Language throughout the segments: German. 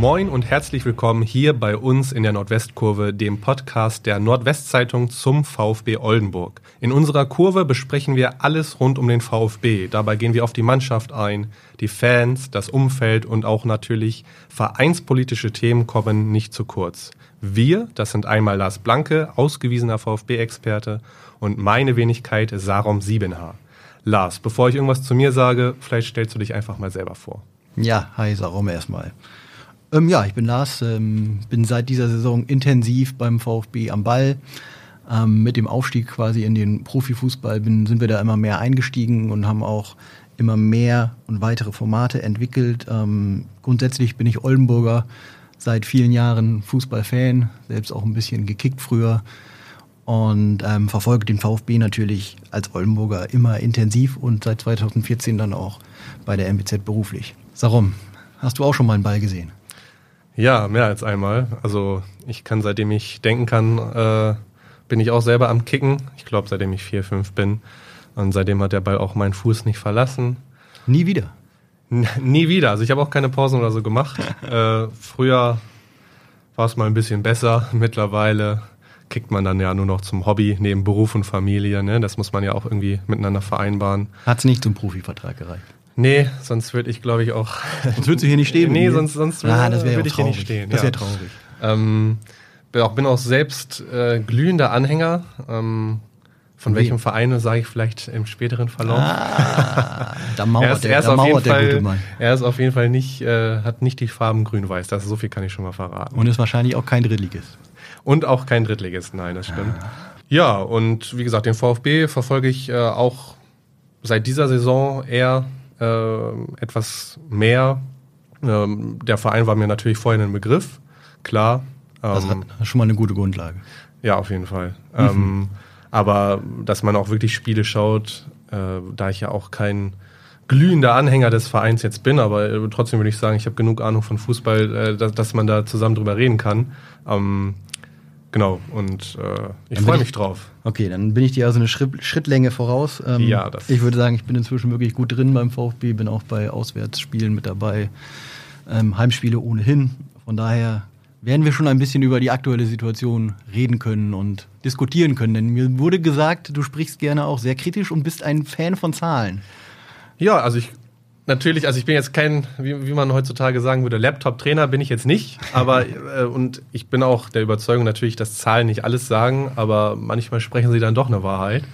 Moin und herzlich willkommen hier bei uns in der Nordwestkurve, dem Podcast der Nordwestzeitung zum VfB Oldenburg. In unserer Kurve besprechen wir alles rund um den VfB. Dabei gehen wir auf die Mannschaft ein, die Fans, das Umfeld und auch natürlich vereinspolitische Themen kommen nicht zu kurz. Wir, das sind einmal Lars Blanke, ausgewiesener VfB-Experte, und meine Wenigkeit Sarom Siebenhaar. Lars, bevor ich irgendwas zu mir sage, vielleicht stellst du dich einfach mal selber vor. Ja, hi Sarom erstmal. Ähm, ja, ich bin Lars, ähm, bin seit dieser Saison intensiv beim VfB am Ball. Ähm, mit dem Aufstieg quasi in den Profifußball bin, sind wir da immer mehr eingestiegen und haben auch immer mehr und weitere Formate entwickelt. Ähm, grundsätzlich bin ich Oldenburger, seit vielen Jahren Fußballfan, selbst auch ein bisschen gekickt früher und ähm, verfolge den VfB natürlich als Oldenburger immer intensiv und seit 2014 dann auch bei der MBZ beruflich. Sarum, hast du auch schon mal einen Ball gesehen? Ja, mehr als einmal. Also ich kann, seitdem ich denken kann, äh, bin ich auch selber am Kicken. Ich glaube, seitdem ich vier, fünf bin. Und seitdem hat der Ball auch meinen Fuß nicht verlassen. Nie wieder? N nie wieder. Also ich habe auch keine Pausen oder so gemacht. äh, früher war es mal ein bisschen besser. Mittlerweile kickt man dann ja nur noch zum Hobby neben Beruf und Familie. Ne? Das muss man ja auch irgendwie miteinander vereinbaren. Hat es nicht zum Profivertrag gereicht? Nee, sonst würde ich, glaube ich, auch. Sonst würdest du hier nicht stehen. nee, sonst, sonst ah, würde ich hier nicht stehen. Das wäre ja. traurig. Ähm, bin auch, bin auch selbst äh, glühender Anhänger. Ähm, von welchem Verein sage ich vielleicht im späteren Verlauf. Ah, da mauert er ist, der, er ist auf jeden Fall, gute Mann. Er ist auf jeden Fall nicht, äh, hat nicht die Farben grün-weiß. Das so viel kann ich schon mal verraten. Und ist wahrscheinlich auch kein Drittligist. Und auch kein Drittligist, nein, das stimmt. Ah. Ja, und wie gesagt, den VfB verfolge ich äh, auch seit dieser Saison eher äh, etwas mehr. Ähm, der Verein war mir natürlich vorhin ein Begriff, klar. Ähm, also schon mal eine gute Grundlage. Ja, auf jeden Fall. Mhm. Ähm, aber dass man auch wirklich Spiele schaut, äh, da ich ja auch kein glühender Anhänger des Vereins jetzt bin, aber äh, trotzdem würde ich sagen, ich habe genug Ahnung von Fußball, äh, dass, dass, man da zusammen drüber reden kann. Ähm, Genau, und äh, ich freue mich drauf. Okay, dann bin ich dir also eine Schritt, Schrittlänge voraus. Ähm, ja, das Ich würde sagen, ich bin inzwischen wirklich gut drin beim VfB, bin auch bei Auswärtsspielen mit dabei, ähm, Heimspiele ohnehin. Von daher werden wir schon ein bisschen über die aktuelle Situation reden können und diskutieren können. Denn mir wurde gesagt, du sprichst gerne auch sehr kritisch und bist ein Fan von Zahlen. Ja, also ich natürlich, also ich bin jetzt kein, wie, wie man heutzutage sagen würde, Laptop-Trainer bin ich jetzt nicht, aber äh, und ich bin auch der Überzeugung natürlich, dass Zahlen nicht alles sagen, aber manchmal sprechen sie dann doch eine Wahrheit.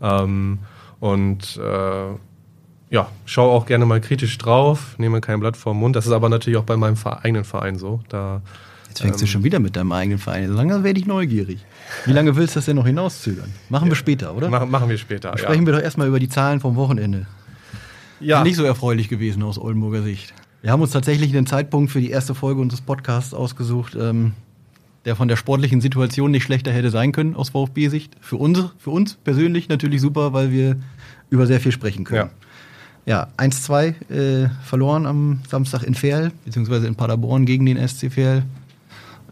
Ähm, und äh, ja, schaue auch gerne mal kritisch drauf, nehme kein Blatt vor Mund. Das ist aber natürlich auch bei meinem eigenen Verein so. Da, Jetzt fängst ähm, du schon wieder mit deinem eigenen Verein. So lange werde ich neugierig. Wie lange willst du das denn noch hinauszögern? Machen ja, wir später, oder? Machen, machen wir später. Sprechen ja. wir doch erstmal über die Zahlen vom Wochenende ja. nicht so erfreulich gewesen aus Oldenburger Sicht. Wir haben uns tatsächlich den Zeitpunkt für die erste Folge unseres Podcasts ausgesucht, ähm, der von der sportlichen Situation nicht schlechter hätte sein können aus VfB-Sicht. Für uns, für uns persönlich natürlich super, weil wir über sehr viel sprechen können. Ja, ja 1-2 äh, verloren am Samstag in Ferl, beziehungsweise in Paderborn gegen den SC Ferl.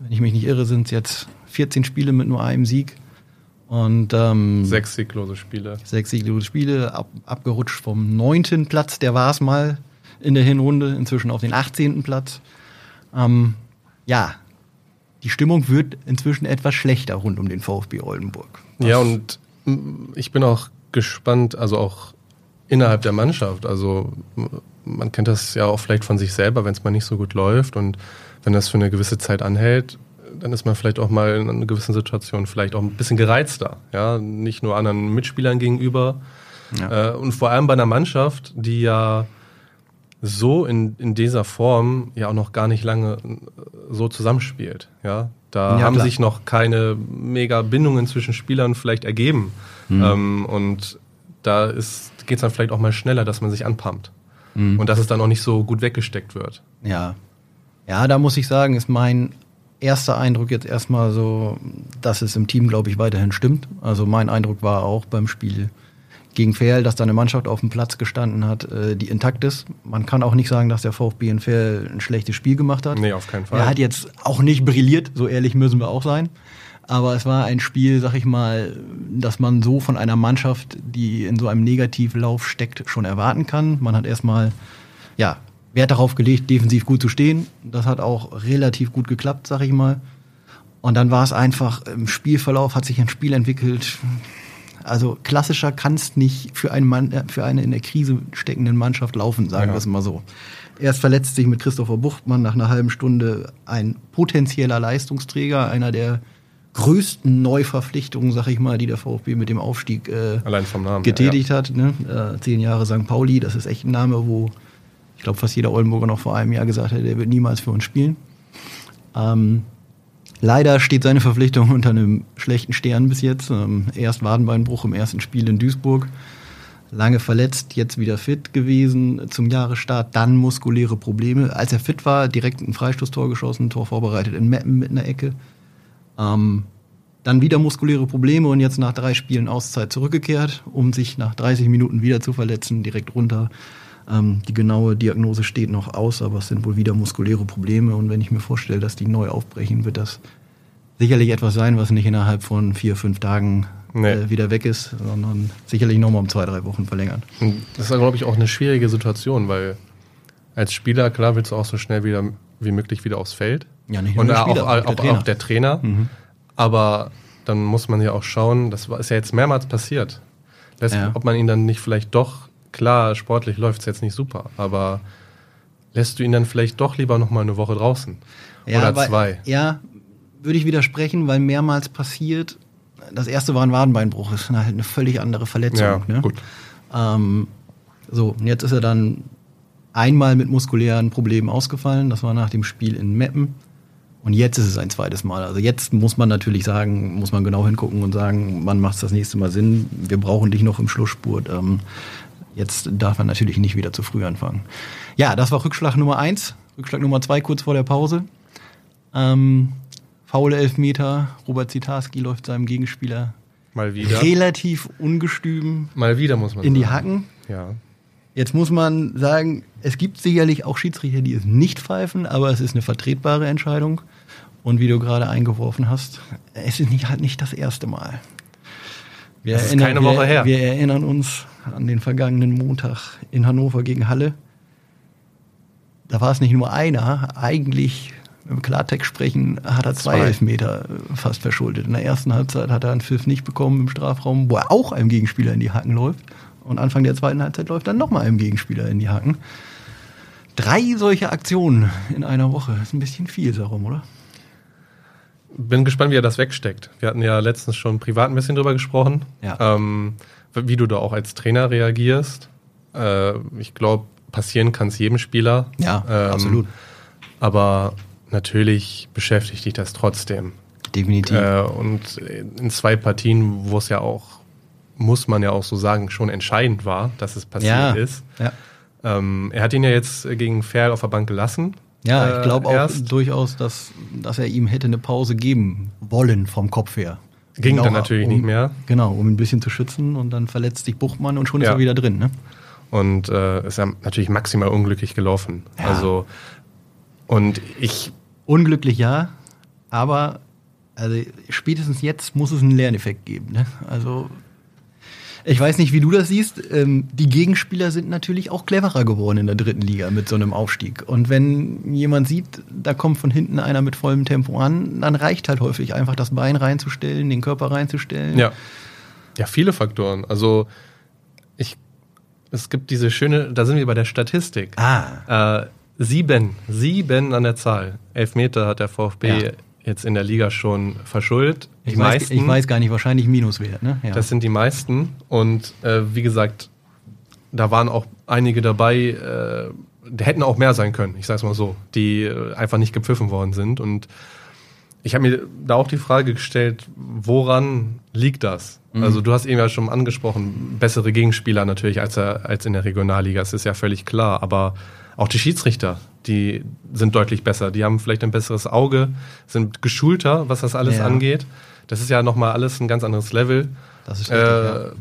Wenn ich mich nicht irre, sind es jetzt 14 Spiele mit nur einem Sieg. Und, ähm, sechs sieglose Spiele. Sechs sieglose Spiele, ab, abgerutscht vom neunten Platz, der war es mal in der Hinrunde, inzwischen auf den 18. Platz. Ähm, ja, die Stimmung wird inzwischen etwas schlechter rund um den VfB Oldenburg. Was ja, und ich bin auch gespannt, also auch innerhalb der Mannschaft. Also man kennt das ja auch vielleicht von sich selber, wenn es mal nicht so gut läuft und wenn das für eine gewisse Zeit anhält, dann ist man vielleicht auch mal in einer gewissen Situation vielleicht auch ein bisschen gereizter. Ja, nicht nur anderen Mitspielern gegenüber. Ja. Äh, und vor allem bei einer Mannschaft, die ja so in, in dieser Form ja auch noch gar nicht lange äh, so zusammenspielt. Ja, da ja, haben klar. sich noch keine mega Bindungen zwischen Spielern vielleicht ergeben. Mhm. Ähm, und da geht es dann vielleicht auch mal schneller, dass man sich anpumpt. Mhm. Und dass es dann auch nicht so gut weggesteckt wird. Ja. Ja, da muss ich sagen, ist mein erster Eindruck jetzt erstmal so, dass es im Team, glaube ich, weiterhin stimmt. Also mein Eindruck war auch beim Spiel gegen Ferl, dass da eine Mannschaft auf dem Platz gestanden hat, äh, die intakt ist. Man kann auch nicht sagen, dass der VfB in Ferl ein schlechtes Spiel gemacht hat. Nee, auf keinen Fall. Er hat jetzt auch nicht brilliert, so ehrlich müssen wir auch sein. Aber es war ein Spiel, sag ich mal, dass man so von einer Mannschaft, die in so einem Negativlauf steckt, schon erwarten kann. Man hat erstmal, ja, Wert darauf gelegt, defensiv gut zu stehen. Das hat auch relativ gut geklappt, sag ich mal. Und dann war es einfach, im Spielverlauf hat sich ein Spiel entwickelt. Also klassischer kann es nicht für, einen Mann, äh, für eine in der Krise steckende Mannschaft laufen, sagen Ja. wir es mal so. Erst verletzt sich mit Christopher Buchtmann nach einer halben Stunde ein potenzieller Leistungsträger, einer der größten Neuverpflichtungen, sag ich mal, die der VfB mit dem Aufstieg äh, Allein vom Namen. getätigt hat. Ne? Äh, zehn Jahre St. Pauli, das ist echt ein Name, wo ich glaube fast jeder Oldenburger noch vor einem Jahr gesagt hätte, der wird niemals für uns spielen. Ähm, leider steht seine Verpflichtung unter einem schlechten Stern bis jetzt. Ähm, erst Wadenbeinbruch im ersten Spiel in Duisburg, lange verletzt, jetzt wieder fit gewesen zum Jahresstart, dann muskuläre Probleme. Als er fit war, direkt ein Freistoßtor geschossen, Tor vorbereitet in Meppen mit einer Ecke. Ähm, dann wieder muskuläre Probleme und jetzt nach drei Spielen Auszeit zurückgekehrt, um sich nach 30 Minuten wieder zu verletzen, direkt runter. Ähm, die genaue Diagnose steht noch aus, aber es sind wohl wieder muskuläre Probleme. Und wenn ich mir vorstelle, dass die neu aufbrechen, wird das sicherlich etwas sein, was nicht innerhalb von vier, fünf Tagen Nee. äh, wieder weg ist, sondern sicherlich nochmal um zwei, drei Wochen verlängern. Das ist, glaube ich, auch eine schwierige Situation, weil als Spieler, klar, willst du auch so schnell wieder wie möglich wieder aufs Feld. Ja, nicht nur Und der auch, Spieler, auch, auch der auch, der Trainer. Mhm. Aber dann muss man ja auch schauen, das ist ja jetzt mehrmals passiert. Lässt, Ja. Ob man ihn dann nicht vielleicht doch, klar, sportlich läuft es jetzt nicht super, aber lässt du ihn dann vielleicht doch lieber noch mal eine Woche draußen? Oder weil- zwei? Ja, würde ich widersprechen, weil mehrmals passiert. Das erste war ein Wadenbeinbruch, das ist halt eine völlig andere Verletzung. Ja, ne? gut. Ähm, so, und jetzt ist er dann einmal mit muskulären Problemen ausgefallen. Das war nach dem Spiel in Meppen. Und jetzt ist es ein zweites Mal. Also jetzt muss man natürlich sagen, muss man genau hingucken und sagen, wann macht es das nächste Mal Sinn? Wir brauchen dich noch im Schlussspurt. Ähm, jetzt darf man natürlich nicht wieder zu früh anfangen. Ja, das war Rückschlag Nummer eins. Rückschlag Nummer zwei kurz vor der Pause. Ähm, faule Elfmeter. Robert Zitarski läuft seinem Gegenspieler Mal wieder. relativ ungestüm Mal wieder muss man in die. Hacken. Ja. Jetzt muss man sagen, es gibt sicherlich auch Schiedsrichter, die es nicht pfeifen, aber es ist eine vertretbare Entscheidung. Und wie du gerade eingeworfen hast, es ist nicht, halt nicht das erste Mal. Wir Das ist erinnern- keine Woche wir, her. Wir erinnern uns an den vergangenen Montag in Hannover gegen Halle. Da war es nicht nur einer, eigentlich im Klartext sprechen, hat er zwei, Zwei. Elfmeter äh, fast verschuldet. In der ersten Halbzeit hat er einen Pfiff nicht bekommen im Strafraum, wo er auch einem Gegenspieler in die Hacken läuft. Und Anfang der zweiten Halbzeit läuft dann nochmal einem Gegenspieler in die Hacken. Drei solche Aktionen in einer Woche. ist ein bisschen viel, Sarum, oder? Bin gespannt, wie er das wegsteckt. Wir hatten ja letztens schon privat ein bisschen drüber gesprochen, Ja. ähm, wie du da auch als Trainer reagierst. Äh, ich glaube, passieren kann es jedem Spieler. Ja, Ähm, absolut. Aber natürlich beschäftigt dich das trotzdem. Definitiv. Äh, und in zwei Partien, wo es ja auch, muss man ja auch so sagen, schon entscheidend war, dass es passiert ja. ist. ja. Ähm, er hat ihn ja jetzt gegen Ferl auf der Bank gelassen. Ja, Äh, ich glaube auch durchaus, dass, dass er ihm hätte eine Pause geben wollen vom Kopf her. Ging Genau, dann natürlich um, nicht mehr. Genau, um ein bisschen zu schützen und dann verletzt sich Buchmann und schon ist Ja. er wieder drin. Ne? Und äh, ist ja natürlich maximal unglücklich gelaufen. Ja. Also, und ich, Unglücklich ja, aber also spätestens jetzt muss es einen Lerneffekt geben. Ne? Also ich weiß nicht, wie du das siehst. Ähm, die Gegenspieler sind natürlich auch cleverer geworden in der dritten Liga mit so einem Aufstieg. Und wenn jemand sieht, da kommt von hinten einer mit vollem Tempo an, dann reicht halt häufig einfach das Bein reinzustellen, den Körper reinzustellen. ja, ja, viele Faktoren. Also, ich, es gibt diese schöne, da sind wir bei der Statistik. Ah, Äh, sieben, sieben an der Zahl. Elfmeter hat der VfB Ja. Jetzt in der Liga schon verschuldet. Die ich weiß, meisten, ich weiß gar nicht, wahrscheinlich Minuswert. Ne? Ja. das sind die meisten. Und äh, wie gesagt, da waren auch einige dabei, äh, die hätten auch mehr sein können, ich sag's mal so, die äh, einfach nicht gepfiffen worden sind. Und ich habe mir da auch die Frage gestellt, woran liegt das? Mhm. Also du hast eben ja schon angesprochen, bessere Gegenspieler natürlich als, er, als in der Regionalliga, das ist ja völlig klar. Aber auch die Schiedsrichter, die sind deutlich besser. Die haben vielleicht ein besseres Auge, sind geschulter, was das alles Ja. angeht. Das ist ja nochmal alles ein ganz anderes Level. Das ist richtig, Äh, ja.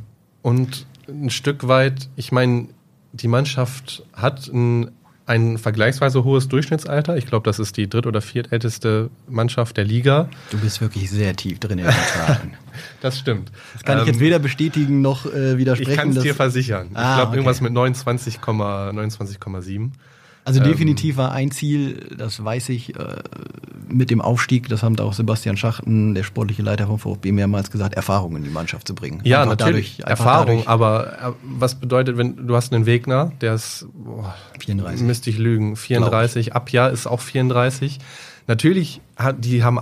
Und ein Stück weit, ich meine, die Mannschaft hat ein, ein vergleichsweise hohes Durchschnittsalter. Ich glaube, das ist die dritt- oder viertälteste Mannschaft der Liga. Du bist wirklich sehr tief drin in den Zahlen. Das stimmt. Das kann ich jetzt Ähm, weder bestätigen noch äh, widersprechen. Ich kann es dir versichern. Ah, ich glaube, okay. irgendwas mit 29,7. 29,7. Also definitiv war ein Ziel, das weiß ich, äh, mit dem Aufstieg, das haben da auch Sebastian Schachten, der sportliche Leiter vom VfB, mehrmals gesagt, Erfahrung in die Mannschaft zu bringen. Ja, Einfach natürlich dadurch- Erfahrung, dadurch- aber äh, was bedeutet, wenn du hast einen Wegner, der ist boah, 34. müsste ich lügen, 34, Abja ist auch 34. Natürlich die haben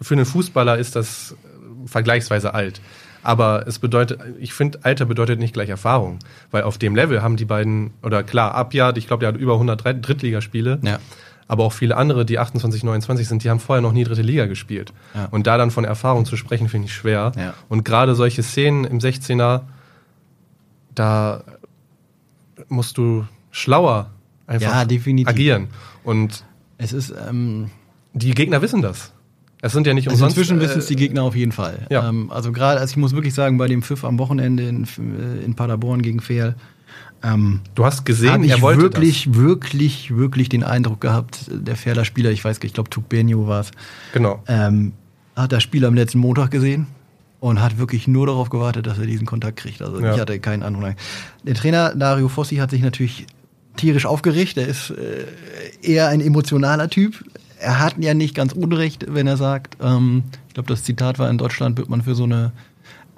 für einen Fußballer ist das äh, vergleichsweise alt. Aber es bedeutet, ich finde, Alter bedeutet nicht gleich Erfahrung. Weil auf dem Level haben die beiden, oder klar, Abja, ich glaube, der hat über 100 Dritt- Drittligaspiele. Ja. Aber auch viele andere, die 28, 29 sind, die haben vorher noch nie dritte Liga gespielt. Ja. Und da dann von Erfahrung zu sprechen, finde ich schwer. Ja. Und gerade solche Szenen im 16er, da musst du schlauer einfach Ja, agieren. Und Es ist, ähm, die Gegner wissen das. Es sind ja nicht also umsonst. inzwischen wissen äh, es die Gegner auf jeden Fall. ja. Ähm, also gerade, also ich muss wirklich sagen, bei dem Pfiff am Wochenende in, äh, in Paderborn gegen Fehl, ähm, Du hast gesehen, ich er wollte wirklich, wirklich, wirklich den Eindruck gehabt, der Ferler Spieler, ich weiß gar nicht, ich glaube Tukbenio war es, das. Genau. ähm, hat das Spiel am letzten Montag gesehen und hat wirklich nur darauf gewartet, dass er diesen Kontakt kriegt. Also Ja. ich hatte keinen anderen. Der Trainer Dario Fossi hat sich natürlich tierisch aufgeregt. Er ist äh, eher ein emotionaler Typ. Er hat ja nicht ganz Unrecht, wenn er sagt, ähm, ich glaube, das Zitat war, in Deutschland wird man für so eine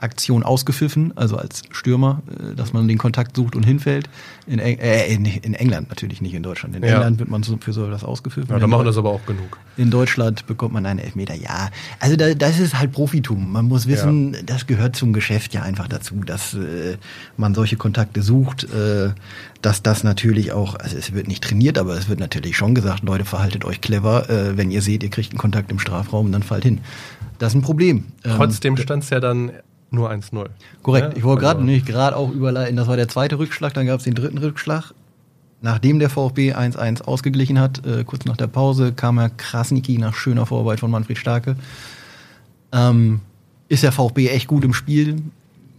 Aktion ausgepfiffen, also als Stürmer, äh, dass man den Kontakt sucht und hinfällt. In, Eng äh, in, in England natürlich, nicht in Deutschland. In Ja. England wird man so, für so etwas ausgepfiffen. Ja, da machen das aber auch genug. in Deutschland bekommt man einen Elfmeter, ja. Also da, das ist halt Profitum. Man muss wissen, das gehört zum Geschäft ja einfach dazu, dass äh, man solche Kontakte sucht, äh, dass das natürlich auch, also es wird nicht trainiert, aber es wird natürlich schon gesagt, Leute, verhaltet euch clever, äh, wenn ihr seht, ihr kriegt einen Kontakt im Strafraum, dann fallt hin. Das ist ein Problem. Ähm, Trotzdem stand es ja dann nur 1-0. Korrekt. Ja, Ich wollte gerade also- nicht gerade auch überleiten. Das war der zweite Rückschlag, dann gab es den dritten Rückschlag. Nachdem der VfB 1-1 ausgeglichen hat, äh, kurz nach der Pause, kam Herr Krasniki nach schöner Vorarbeit von Manfred Starke. Ähm, ist der VfB echt gut im Spiel.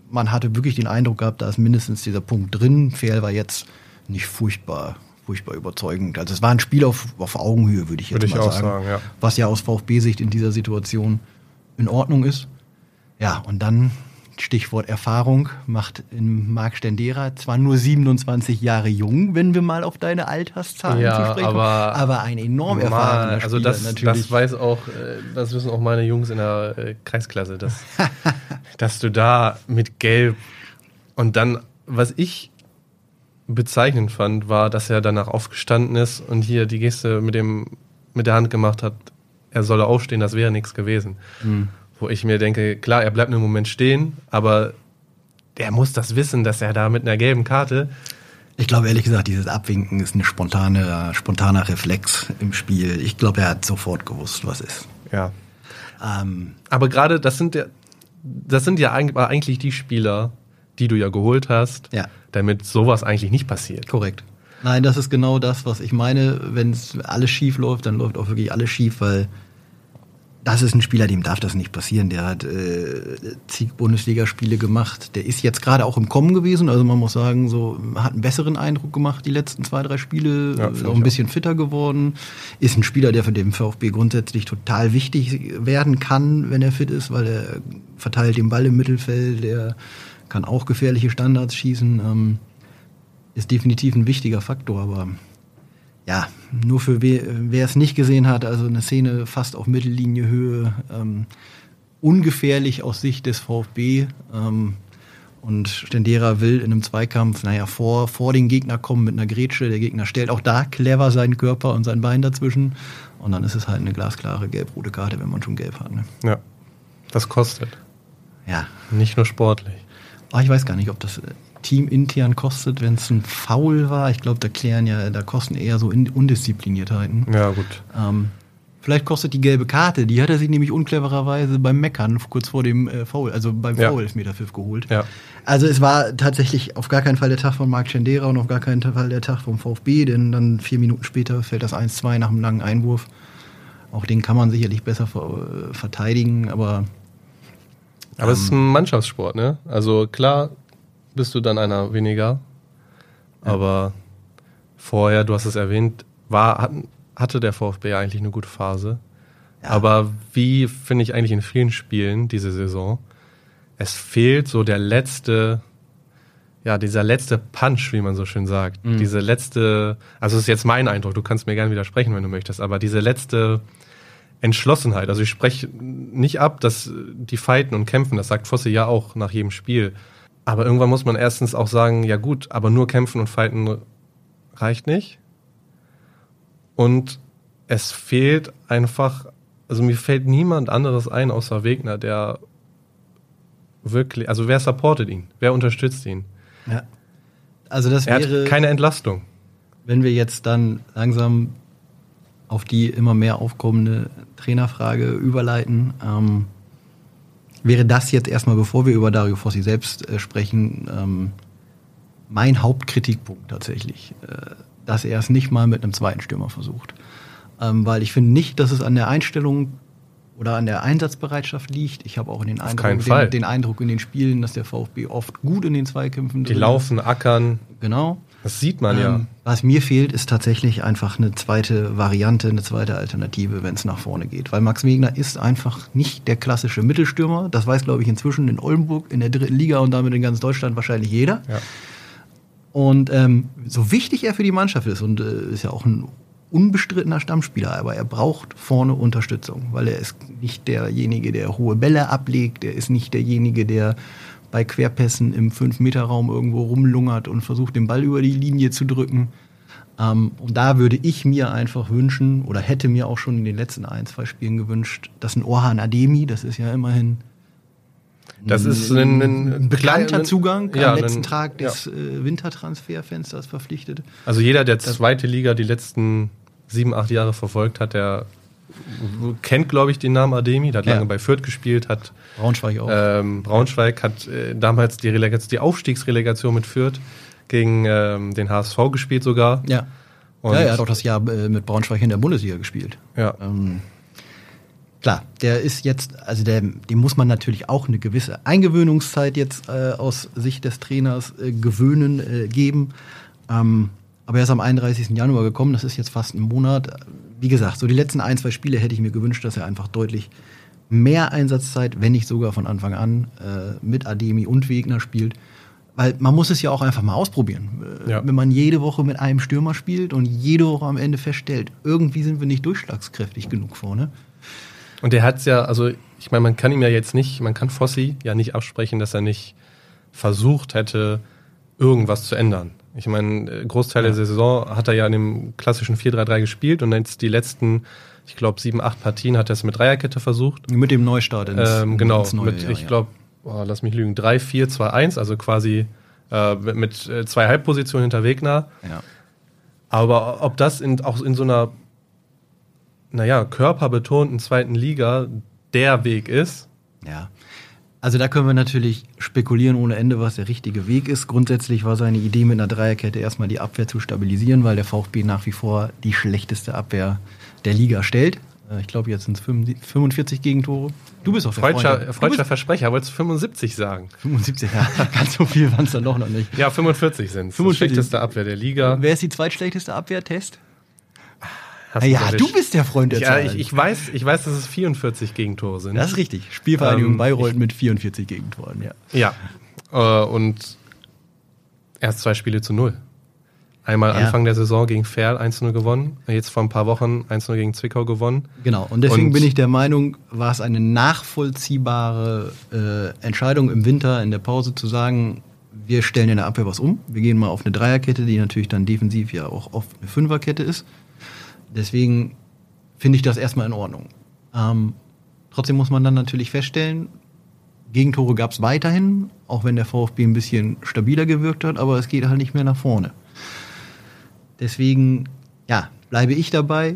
Man hatte wirklich den Eindruck gehabt, da ist mindestens dieser Punkt drin. Fehl war jetzt nicht furchtbar, furchtbar überzeugend. Also es war ein Spiel auf, auf Augenhöhe, würde ich jetzt Würde ich mal auch sagen. sagen, ja. Was ja aus VfB-Sicht in dieser Situation in Ordnung ist. Ja, und dann Stichwort Erfahrung macht in Marc Stendera zwar nur 27 Jahre jung, wenn wir mal auf deine Alterszahlen Ja, zu sprechen aber- aber ein enorm erfahrener Mal, also Spieler das, natürlich. das weiß auch, äh, das wissen auch meine Jungs in der äh, Kreisklasse, dass, dass du da mit Gelb und dann, was ich bezeichnend fand, war, dass er danach aufgestanden ist und hier die Geste mit dem mit der Hand gemacht hat, er solle aufstehen, das wäre nichts gewesen. Hm. Wo ich mir denke, klar, er bleibt einen Moment stehen, aber der muss das wissen, dass er da mit einer gelben Karte Ich glaube ehrlich gesagt, dieses Abwinken ist ein spontane, spontaner Reflex im Spiel. Ich glaube, er hat sofort gewusst, was ist. ja, Ähm, Aber gerade das sind ja, das sind ja eig- eigentlich die Spieler, die du ja geholt hast, Ja. damit sowas eigentlich nicht passiert. korrekt. Nein, das ist genau das, was ich meine. Wenn es alles schief läuft, dann läuft auch wirklich alles schief, weil das ist ein Spieler, dem darf das nicht passieren. Der hat äh, zig Bundesligaspiele gemacht. Der ist jetzt gerade auch im Kommen gewesen. Also man muss sagen, so hat einen besseren Eindruck gemacht die letzten zwei, drei Spiele. Ja, find auch ein bisschen fitter geworden. Ist ein Spieler, der für den VfB grundsätzlich total wichtig werden kann, wenn er fit ist, weil er verteilt den Ball im Mittelfeld. Der kann auch gefährliche Standards schießen. Ähm, ist definitiv ein wichtiger Faktor, aber ja, nur für we wer es nicht gesehen hat, also eine Szene fast auf Mittellinie ähm, ungefährlich aus Sicht des VfB. Ähm, und Stendera will in einem Zweikampf, naja, vor, vor den Gegner kommen mit einer Grätsche. Der Gegner stellt auch da clever seinen Körper und sein Bein dazwischen. Und dann ist es halt eine glasklare gelb-rote Karte, wenn man schon gelb hat. Ne? Ja. Das kostet. Ja, Nicht nur sportlich. Ah, ich weiß gar nicht, ob das äh, teamintern kostet, wenn es ein Foul war. Ich glaube, da klären ja, da kosten eher so In Undiszipliniertheiten. Ja, gut. Ähm, vielleicht kostet die gelbe Karte, die hat er sich nämlich unclevererweise beim Meckern kurz vor dem äh, Foul, also beim Ja. Foul Elfmeterpfiff geholt. Ja. Also es war tatsächlich auf gar keinen Fall der Tag von Marc Schendera und auf gar keinen Fall der Tag vom VfB, denn dann vier Minuten später fällt das 1-2 nach einem langen Einwurf. Auch den kann man sicherlich besser ver äh, verteidigen, aber Aber es ist ein Mannschaftssport, ne? Also klar bist du dann einer weniger. Aber vorher, du hast es erwähnt, war, hat, hatte der VfB ja eigentlich eine gute Phase. Ja. Aber wie finde ich eigentlich in vielen Spielen diese Saison, es fehlt so der letzte, ja, dieser letzte Punch, wie man so schön sagt, mhm. diese letzte, also das ist jetzt mein Eindruck, du kannst mir gerne widersprechen, wenn du möchtest, aber diese letzte Entschlossenheit, also ich spreche nicht ab, dass die fighten und kämpfen, das sagt Fosse ja auch nach jedem Spiel, aber irgendwann muss man erstens auch sagen, ja gut, aber nur kämpfen und fighten reicht nicht und es fehlt einfach, also mir fällt niemand anderes ein außer Wegner, der wirklich, also wer supportet ihn? Wer unterstützt ihn? Ja. Also das er wäre. Keine Entlastung. Wenn wir jetzt dann langsam auf die immer mehr aufkommende Trainerfrage überleiten, ähm, wäre das jetzt erstmal, bevor wir über Dario Fossi selbst äh, sprechen, ähm, mein Hauptkritikpunkt tatsächlich, äh, dass er es nicht mal mit einem zweiten Stürmer versucht. Ähm, weil ich finde nicht, dass es an der Einstellung oder an der Einsatzbereitschaft liegt. Ich habe auch in den Eindruck, den, den, Eindruck in den Spielen, dass der VfB oft gut in den Zweikämpfen Die laufen, ackern. Genau. Das sieht man ähm, ja. Was mir fehlt, ist tatsächlich einfach eine zweite Variante, eine zweite Alternative, wenn es nach vorne geht. Weil Max Wegner ist einfach nicht der klassische Mittelstürmer. Das weiß, glaube ich, inzwischen in Oldenburg, in der dritten Liga und damit in ganz Deutschland wahrscheinlich jeder. Ja. Und ähm, so wichtig er für die Mannschaft ist und äh, ist ja auch ein unbestrittener Stammspieler, aber er braucht vorne Unterstützung, weil er ist nicht derjenige, der hohe Bälle ablegt, er ist nicht derjenige, der bei Querpässen im 5-Meter-Raum irgendwo rumlungert und versucht, den Ball über die Linie zu drücken. Ähm, und da würde ich mir einfach wünschen, oder hätte mir auch schon in den letzten ein, zwei Spielen gewünscht, dass ein Orhan Ademi, das ist ja immerhin das ist ein, ein bekannter Zugang ja, am letzten ein, Tag des ja. Äh, Wintertransferfensters verpflichtet. Also jeder, der zweite Liga die letzten sieben, acht Jahre verfolgt hat, der kennt, glaube ich, den Namen Ademi, der hat ja. lange bei Fürth gespielt, hat Braunschweig auch. Ähm, Braunschweig hat äh, damals die, Relegation, die Aufstiegsrelegation mit Fürth gegen ähm, den HSV gespielt sogar. Ja. Und ja, er hat auch das Jahr äh, mit Braunschweig in der Bundesliga gespielt. Ja. Ähm, klar, der ist jetzt, also der, dem muss man natürlich auch eine gewisse Eingewöhnungszeit jetzt äh, aus Sicht des Trainers äh, gewöhnen äh, geben. Ähm, aber er ist am 31. Januar gekommen, das ist jetzt fast ein Monat. Wie gesagt, so die letzten ein, zwei Spiele hätte ich mir gewünscht, dass er einfach deutlich mehr Einsatzzeit, wenn nicht sogar von Anfang an, äh, mit Ademi und Wegner spielt. Weil man muss es ja auch einfach mal ausprobieren. Äh, ja. Wenn man jede Woche mit einem Stürmer spielt und jede Woche am Ende feststellt, irgendwie sind wir nicht durchschlagskräftig genug vorne. Und er hat es ja, also ich meine, man kann ihm ja jetzt nicht, man kann Fossi ja nicht absprechen, dass er nicht versucht hätte, irgendwas zu ändern. Ich meine, äh, Großteil der Saison hat er ja in dem klassischen 4-3-3 gespielt und jetzt die letzten, ich glaube, sieben, acht Partien hat er es mit Dreierkette versucht. Mit dem Neustart ins, ähm, Genau, ins neue, mit, Jahr, ich glaube, oh, lass mich lügen, 3-4-2-1, also quasi äh, mit äh, zwei Halbpositionen hinter Wegner. Ja. Aber ob das in, auch in so einer, naja, körperbetonten zweiten Liga der Weg ist. Ja. Also da können wir natürlich spekulieren ohne Ende, was der richtige Weg ist. Grundsätzlich war seine Idee mit einer Dreierkette erstmal die Abwehr zu stabilisieren, weil der VfB nach wie vor die schlechteste Abwehr der Liga stellt. Äh, ich glaube, jetzt sind es 45 Gegentore. Du bist auch der Freudscher, Freudscher Versprecher, wolltest du 75 sagen? 75, ja. Ganz so viel waren es dann doch noch nicht. Ja, 45 sind es. Die schlechteste Abwehr der Liga. Wer ist die zweitschlechteste Abwehr? Test? Hast ja, du bist der Freund der ja, Zahlen. Ich, ich, weiß, ich weiß, dass es 44 Gegentore sind. Das ist richtig. Spielvereinigung ähm, Bayreuth mit 44 Gegentoren, ja. Ja. Äh, und erst zwei Spiele zu null. Einmal ja. Anfang der Saison gegen Ferl 1-0 gewonnen, jetzt vor ein paar Wochen 1-0 gegen Zwickau gewonnen. Genau, und deswegen und bin ich der Meinung, war es eine nachvollziehbare äh, Entscheidung im Winter in der Pause zu sagen, wir stellen in der Abwehr was um. Wir gehen mal auf eine Dreierkette, die natürlich dann defensiv ja auch auf eine Fünferkette ist. Deswegen finde ich das erstmal in Ordnung. Ähm, trotzdem muss man dann natürlich feststellen, Gegentore gab es weiterhin, auch wenn der VfB ein bisschen stabiler gewirkt hat, aber es geht halt nicht mehr nach vorne. Deswegen, ja, bleibe ich dabei.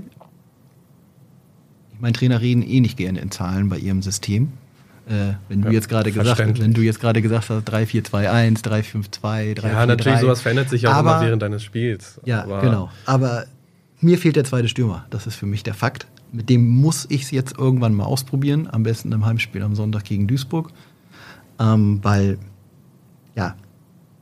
Ich meine, Trainer reden eh nicht gerne in Zahlen bei ihrem System. Äh, wenn du ja, jetzt gerade gesagt, wenn du jetzt gerade gesagt hast 3 4 2 1, 3 5 2, 3 Ja, 4, natürlich 3. sowas verändert sich auch aber, immer während deines Spiels. Ja, aber genau. Aber mir fehlt der zweite Stürmer. Das ist für mich der Fakt. Mit dem muss ich es jetzt irgendwann mal ausprobieren. Am besten im Heimspiel am Sonntag gegen Duisburg. Ähm, weil, ja,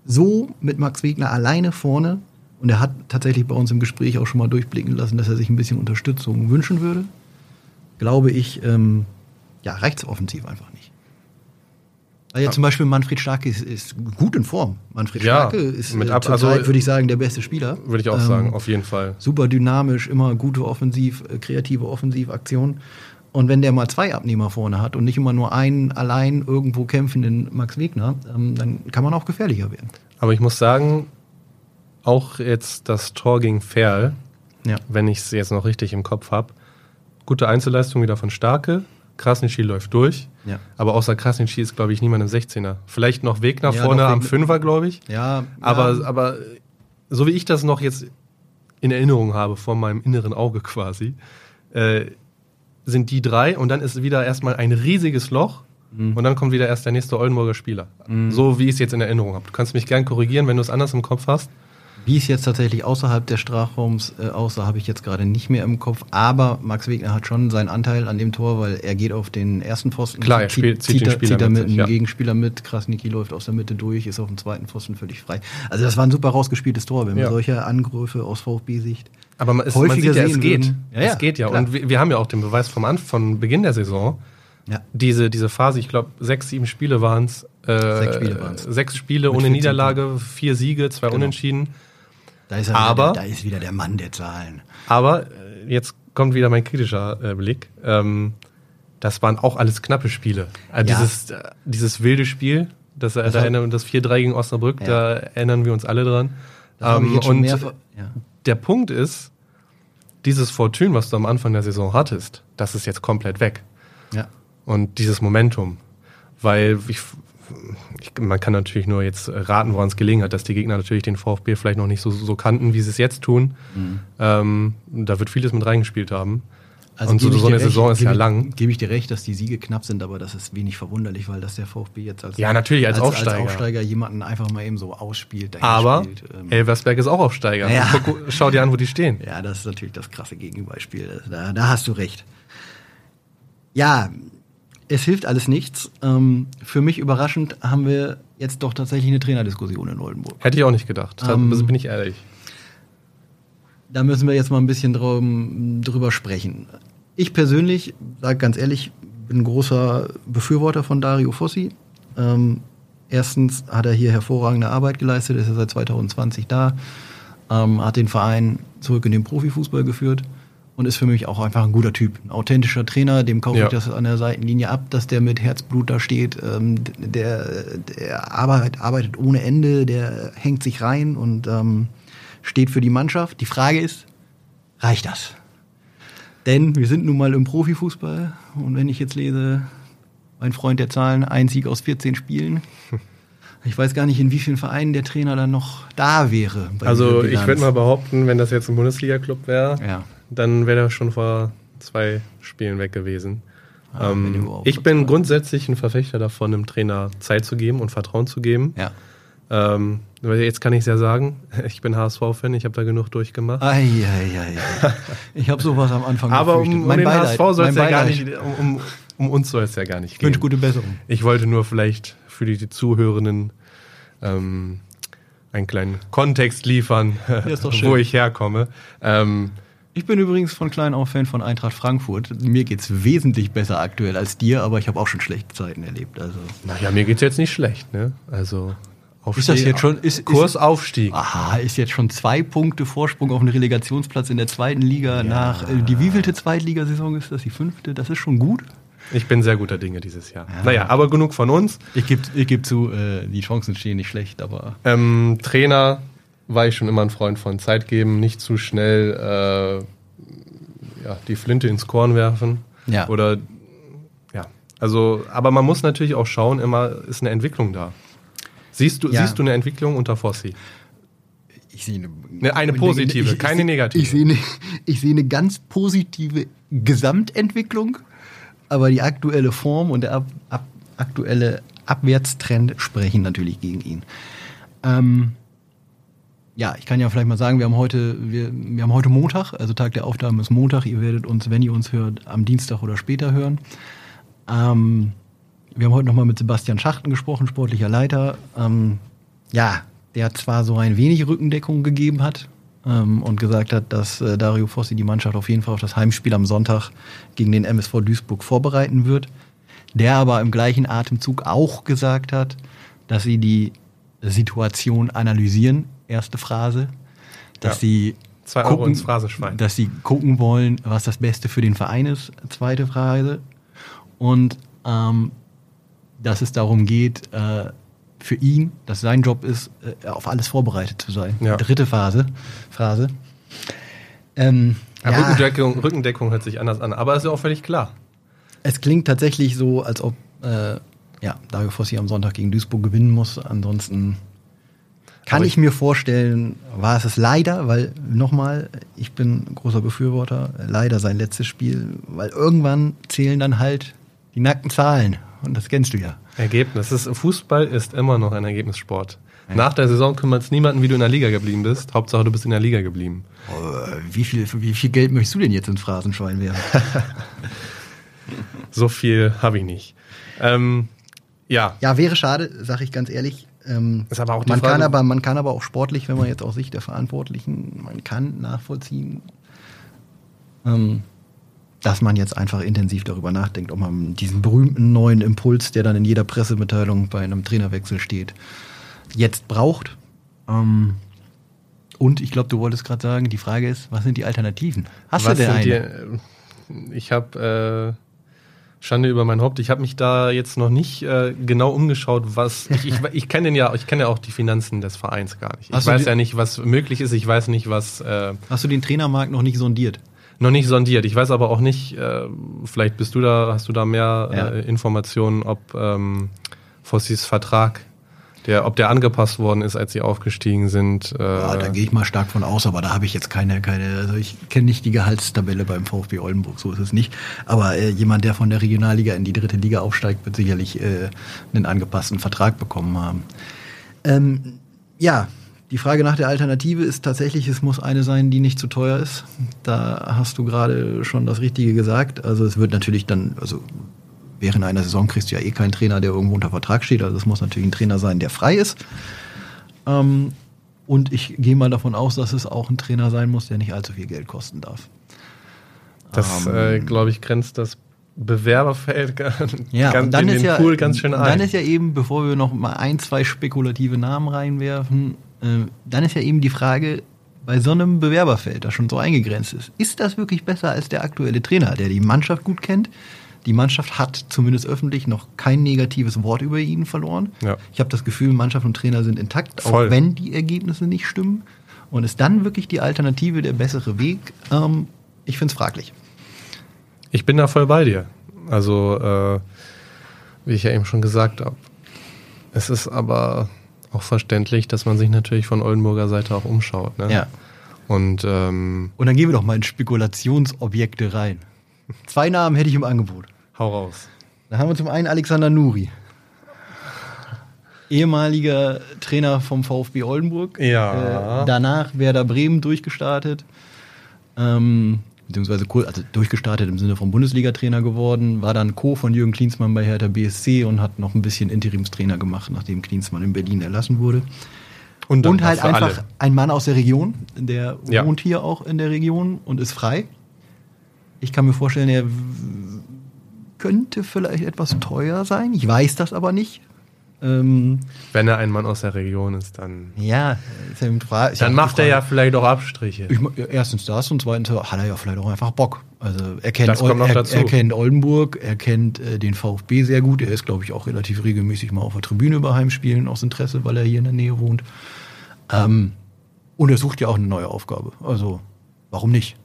so mit Max Wegner alleine vorne, und er hat tatsächlich bei uns im Gespräch auch schon mal durchblicken lassen, dass er sich ein bisschen Unterstützung wünschen würde, glaube ich, ähm, ja, reicht es offensiv einfach Weil ja zum Beispiel Manfred Starke ist, ist gut in Form. Manfred Ja, Starke ist mit äh, ab- also- würde ich sagen, der beste Spieler. Würde ich auch Ähm, sagen, auf jeden Fall. Super dynamisch, immer gute Offensiv, äh, kreative Offensivaktion. Und wenn der mal zwei Abnehmer vorne hat und nicht immer nur einen allein irgendwo kämpfenden Max Wegner, ähm, dann kann man auch gefährlicher werden. Aber ich muss sagen, auch jetzt das Tor gegen Ferl, Ja. wenn ich es jetzt noch richtig im Kopf habe, gute Einzelleistung wieder von Starke. Krasnitschi läuft durch. Ja. Aber außer Krasnitschi ist, glaube ich, niemand im 16er. Vielleicht noch Wegner Ja, vorne am. Fünfer, glaube ich. Ja, Aber, ja, aber so wie ich das noch jetzt in Erinnerung habe, vor meinem inneren Auge quasi, äh, sind die drei und dann ist wieder erstmal ein riesiges Loch Mhm. und dann kommt wieder erst der nächste Oldenburger Spieler. So wie ich es jetzt in Erinnerung habe. Du kannst mich gern korrigieren, wenn du es anders im Kopf hast. Wie es jetzt tatsächlich außerhalb des Strafraums äh, aussah, habe ich jetzt gerade nicht mehr im Kopf. Aber Max Wegner hat schon seinen Anteil an dem Tor, weil er geht auf den ersten Pfosten. Klar, er spielt- zieht den er- Spieler zieht mit sich, ja. Gegenspieler mit. Krasniki läuft aus der Mitte durch, ist auf dem zweiten Pfosten völlig frei. Also das war ein super rausgespieltes Tor, wenn wir Ja. solche Angriffe aus VfB-Sicht. Aber man, es, man sieht ja, es geht. würden. Ja, es geht ja. klar. Und wir, wir haben ja auch den Beweis vom Anfang, von Beginn der Saison. Ja. Diese, diese Phase, ich glaube, sechs, sieben Spiele waren es. Äh, Sechs Spiele waren's. Sechs Spiele ohne 14 Niederlage, vier Siege, zwei Genau. Unentschieden. Da ist, er Aber- wieder, der- da ist wieder der Mann der Zahlen. Aber äh, jetzt kommt wieder mein kritischer äh, Blick. Ähm, das waren auch alles knappe Spiele. Äh, Ja. dieses, äh, dieses wilde Spiel, das, äh, Das da erinnern, das 4-3 gegen Osnabrück, Ja. da erinnern wir uns alle dran. Ähm, und. Ja. der Punkt ist, dieses Fortune, was du am Anfang der Saison hattest, das ist jetzt komplett weg. Ja. Und dieses Momentum. Weil ich, ich, man kann natürlich nur jetzt raten, woran es gelegen hat, dass die Gegner natürlich den VfB vielleicht noch nicht so, so kannten, wie sie es jetzt tun. Mhm. Ähm, da wird vieles mit reingespielt haben. Also Und so, so eine recht, Saison ist gebe ja lang. Gebe ich dir recht, dass die Siege knapp sind, aber das ist wenig verwunderlich, weil das der VfB jetzt als, Ja, natürlich, als Aufsteiger. als Aufsteiger jemanden einfach mal eben so ausspielt. Aber spielt, ähm, Elversberg ist auch Aufsteiger. Ja. Guck, schau dir an, wo die stehen. Ja, das ist natürlich das krasse Gegenbeispiel. Da, da hast du recht. Ja, es hilft alles nichts. Ähm, für mich überraschend haben wir jetzt doch tatsächlich eine Trainerdiskussion in Oldenburg. Hätte ich auch nicht gedacht. Da Ähm, bin ich ehrlich. Da müssen wir jetzt mal ein bisschen drüber sprechen. Ich persönlich, sage ganz ehrlich, bin ein großer Befürworter von Dario Fossi. Ähm, erstens hat er hier hervorragende Arbeit geleistet, ist er seit 2020 da, ähm, hat den Verein zurück in den Profifußball geführt und ist für mich auch einfach ein guter Typ. Ein authentischer Trainer, dem kaufe Ja. ich das an der Seitenlinie ab, dass der mit Herzblut da steht. Ähm, der der arbeitet, arbeitet ohne Ende, der hängt sich rein und ähm, steht für die Mannschaft. Die Frage ist, reicht das? Denn wir sind nun mal im Profifußball und wenn ich jetzt lese, mein Freund der Zahlen, ein Sieg aus 14 Spielen. Ich weiß gar nicht, in wie vielen Vereinen der Trainer dann noch da wäre. Also ich würde mal behaupten, wenn das jetzt ein Bundesliga-Club wäre, Ja. Dann wäre er schon vor zwei Spielen weg gewesen. Ah, ähm, ich bin zwei. grundsätzlich ein Verfechter davon, einem Trainer Zeit zu geben und Vertrauen zu geben. Ja. Ähm, jetzt kann ich es ja sagen, ich bin HSV-Fan, ich habe da genug durchgemacht. Ei, ei, ei. Ich habe sowas am Anfang Aber um, befürchtet. um Mein den Beileid, HSV soll es ja gar nicht, um, um, um uns soll es ja gar nicht Ich wünsche gehen. gute Besserung. Ich wollte nur vielleicht für die, die Zuhörenden ähm, einen kleinen Kontext liefern, doch wo ich herkomme. Ähm, Ich bin übrigens von klein auf Fan von Eintracht Frankfurt. Mir geht's wesentlich besser aktuell als dir, aber ich habe auch schon schlechte Zeiten erlebt. Also naja, mir geht's jetzt nicht schlecht, ne? Also Ist das jetzt schon- ist- Kursaufstieg? Aha, ist jetzt schon zwei Punkte Vorsprung auf einen Relegationsplatz in der zweiten Liga nach. Äh, die wievielte Zweitligasaison ist das? Die fünfte? Das ist schon gut. Ich bin sehr guter Dinge dieses Jahr. Naja, aber genug von uns. Ich gebe ich geb zu, äh, die Chancen stehen nicht schlecht, aber. Ähm, Trainer war ich schon immer ein Freund von Zeit geben, nicht zu schnell äh, ja, die Flinte ins Korn werfen. Ja. Oder ja, also, aber man muss natürlich auch schauen, immer ist eine Entwicklung da. Siehst du, Ja. siehst du eine Entwicklung unter Fossi? Ich sehe eine, Ne, eine positive, keine negative. Ich sehe eine, ich sehe eine ganz positive Gesamtentwicklung, aber die aktuelle Form und der ab, ab, aktuelle Abwärtstrend sprechen natürlich gegen ihn. Ähm, ja, ich kann ja vielleicht mal sagen, wir haben heute, wir, wir haben heute Montag, also Tag der Aufnahme ist Montag. Ihr werdet uns, wenn ihr uns hört, am Dienstag oder später hören. Ähm, wir haben heute nochmal mit Sebastian Schachten gesprochen, sportlicher Leiter. Ähm, ja, der zwar so ein wenig Rückendeckung gegeben hat ähm, und gesagt hat, dass äh, Dario Fossi die Mannschaft auf jeden Fall auf das Heimspiel am Sonntag gegen den MSV Duisburg vorbereiten wird. der aber im gleichen Atemzug auch gesagt hat, dass sie die Situation analysieren, erste Phrase, dass Ja. sie Zwei Euro gucken, ins Phrasenschwein. dass sie gucken wollen, was das Beste für den Verein ist, zweite Phrase. Und ähm, dass es darum geht, äh, für ihn, dass sein Job ist, äh, auf alles vorbereitet zu sein. Ja. Dritte Phase, Phrase. Ähm, Aber ja, Rückendeckung, Rückendeckung hört sich anders an, aber ist ja auch völlig klar. es klingt tatsächlich so, als ob äh, ja, Dario Fossi am Sonntag gegen Duisburg gewinnen muss. Ansonsten kann ich, ich- mir vorstellen, war es es leider, weil nochmal, ich bin großer Befürworter, leider sein letztes Spiel, weil irgendwann zählen dann halt die nackten Zahlen. Und das kennst du ja. Ergebnis. Ist, Fußball ist immer noch ein Ergebnissport. Nach der Saison kümmert es niemanden, wie du in der Liga geblieben bist. Hauptsache, du bist in der Liga geblieben. Äh, Wie viel, wie viel Geld möchtest du denn jetzt ins Phrasenschwein werfen? So viel habe ich nicht. Ähm, ja, Ja, wäre schade, sag ich ganz ehrlich. Ähm, Ist aber auch man, Frage- kann aber, man kann aber auch sportlich, wenn man jetzt aus Sicht der Verantwortlichen, man kann nachvollziehen, ähm, dass man jetzt einfach intensiv darüber nachdenkt, ob man diesen berühmten neuen Impuls, der dann in jeder Pressemitteilung bei einem Trainerwechsel steht, jetzt braucht. Ähm, und ich glaube, du wolltest gerade sagen, die Frage ist, was sind die Alternativen? Hast was du denn eine? die, ich habe äh, Schande über mein Haupt. Ich habe mich da jetzt noch nicht äh, genau umgeschaut, was ich, ich, ich kenne ja, ich kenne ja auch die Finanzen des Vereins gar nicht. Ich Hast du weiß ja nicht, was möglich ist. Ich weiß nicht, was äh, Hast du den Trainermarkt noch nicht sondiert? noch nicht sondiert. Ich weiß aber auch nicht. Äh, vielleicht bist du da, hast du da mehr Ja. äh, Informationen, ob ähm, Fossis Vertrag, der, ob der angepasst worden ist, als sie aufgestiegen sind. Äh, Ja, da gehe ich mal stark von aus, aber da habe ich jetzt keine, keine, also ich kenne nicht die Gehaltstabelle beim VfB Oldenburg, so ist es nicht. Aber äh, jemand, der von der Regionalliga in die dritte Liga aufsteigt, wird sicherlich äh, einen angepassten Vertrag bekommen haben. Ähm, ja, die Frage nach der Alternative ist tatsächlich, es muss eine sein, die nicht zu teuer ist. Da hast du gerade schon das Richtige gesagt. Also es wird natürlich dann, also während einer Saison kriegst du ja eh keinen Trainer, der irgendwo unter Vertrag steht. Also es muss natürlich ein Trainer sein, der frei ist. Ähm, und ich gehe mal davon aus, dass es auch ein Trainer sein muss, der nicht allzu viel Geld kosten darf. Das, Ähm, äh, glaube ich, grenzt das Bewerberfeld ganz, Ja, ganz dann in ist ja, Pool ganz schön ein. dann ist ja eben, bevor wir noch mal ein, zwei spekulative Namen reinwerfen, äh, dann ist ja eben die Frage, bei so einem Bewerberfeld, das schon so eingegrenzt ist, ist das wirklich besser als der aktuelle Trainer, der die Mannschaft gut kennt? Die Mannschaft hat zumindest öffentlich noch kein negatives Wort über ihn verloren. Ja. Ich habe das Gefühl, Mannschaft und Trainer sind intakt, Voll. auch wenn die Ergebnisse nicht stimmen. Und ist dann wirklich die Alternative der bessere Weg? Ähm, ich finde es fraglich. Ich bin da voll bei dir. Also, äh, wie ich ja eben schon gesagt habe. Es ist aber auch verständlich, dass man sich natürlich von Oldenburger Seite auch umschaut. Ne? Ja. Und ähm, Und dann gehen wir doch mal in Spekulationsobjekte rein. Zwei Namen hätte ich im Angebot. Hau raus. Da haben wir zum einen Alexander Nuri. Ehemaliger Trainer vom VfB Oldenburg. Ja. Äh, danach Werder Bremen durchgestartet. Ähm, beziehungsweise also durchgestartet im Sinne vom Bundesliga-Trainer geworden. War dann Co. von Jürgen Klinsmann bei Hertha BSC und hat noch ein bisschen Interimstrainer gemacht, nachdem Klinsmann in Berlin erlassen wurde. Und, Und halt einfach alle. ein Mann aus der Region, der Ja. wohnt hier auch in der Region und ist frei. Ich kann mir vorstellen, er könnte vielleicht etwas teuer sein. Ich weiß das aber nicht. Ähm, Wenn er ein Mann aus der Region ist, dann, ja, ist ja Frage, dann macht er ja vielleicht auch Abstriche. Ich, erstens das und zweitens hat er ja vielleicht auch einfach Bock. Also er kennt, noch er, er kennt Oldenburg, er kennt äh, den VfB sehr gut. Er ist, glaube ich, auch relativ regelmäßig mal auf der Tribüne bei Heimspielen aus Interesse, weil er hier in der Nähe wohnt. Ähm, und er sucht ja auch eine neue Aufgabe. Also warum nicht?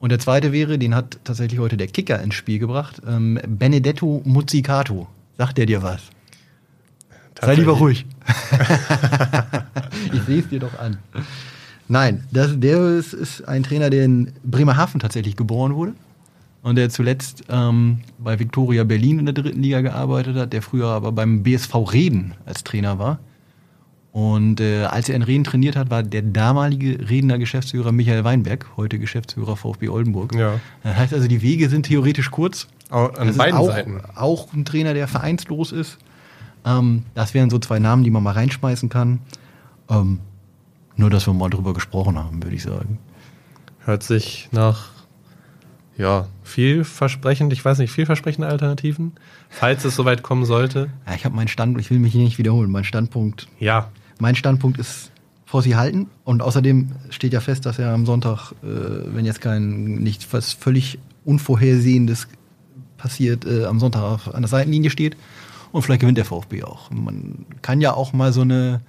Und der zweite wäre, den hat tatsächlich heute der Kicker ins Spiel gebracht. Ähm, Benedetto Muzzicato. Sagt der dir was? Sei lieber ruhig. ich sehe es dir doch an. Nein, das, der ist, ist ein Trainer, der in Bremerhaven tatsächlich geboren wurde. Und der zuletzt ähm, bei Viktoria Berlin in der dritten Liga gearbeitet hat, der früher aber beim BSV Reden als Trainer war. Und äh, als er in Reden trainiert hat, war der damalige Redener Geschäftsführer Michael Weinberg, heute Geschäftsführer VfB Oldenburg. Ja. Das heißt also, die Wege sind theoretisch kurz. An Das beiden auch, Seiten. Auch ein Trainer, der vereinslos ist. Ähm, das wären so zwei Namen, die man mal reinschmeißen kann. Ähm, nur, dass wir mal drüber gesprochen haben, würde ich sagen. Hört sich nach Ja, vielversprechend, ich weiß nicht, vielversprechende Alternativen, falls es soweit kommen sollte. Ja, ich habe meinen Standpunkt, ich will mich hier nicht wiederholen. Mein Standpunkt, Ja, mein Standpunkt ist vor sie halten. Und außerdem steht ja fest, dass er am Sonntag, äh, wenn jetzt kein nicht was völlig unvorhersehendes passiert, äh, am Sonntag an der Seitenlinie steht. Und vielleicht gewinnt der VfB auch. Man kann ja auch mal so eine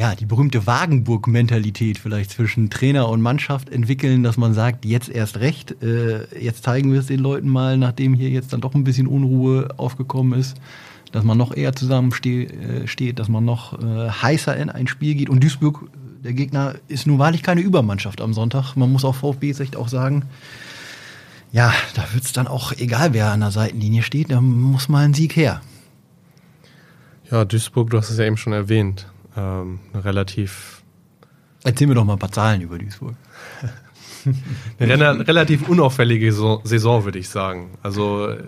ja, die berühmte Wagenburg-Mentalität vielleicht zwischen Trainer und Mannschaft entwickeln, dass man sagt, jetzt erst recht, äh, jetzt zeigen wir es den Leuten mal, nachdem hier jetzt dann doch ein bisschen Unruhe aufgekommen ist, dass man noch eher zusammensteht, äh, dass man noch äh, heißer in ein Spiel geht. Und Duisburg, der Gegner, ist nun wahrlich keine Übermannschaft am Sonntag. Man muss auf VfB-Sicht auch sagen, ja, da wird es dann auch, egal wer an der Seitenlinie steht, da muss mal ein Sieg her. ja, Duisburg, du hast es ja eben schon erwähnt, ähm, relativ, Erzähl mir doch mal ein paar Zahlen über Duisburg. eine rela- relativ unauffällige Saison, Saison, würde ich sagen. Also, äh,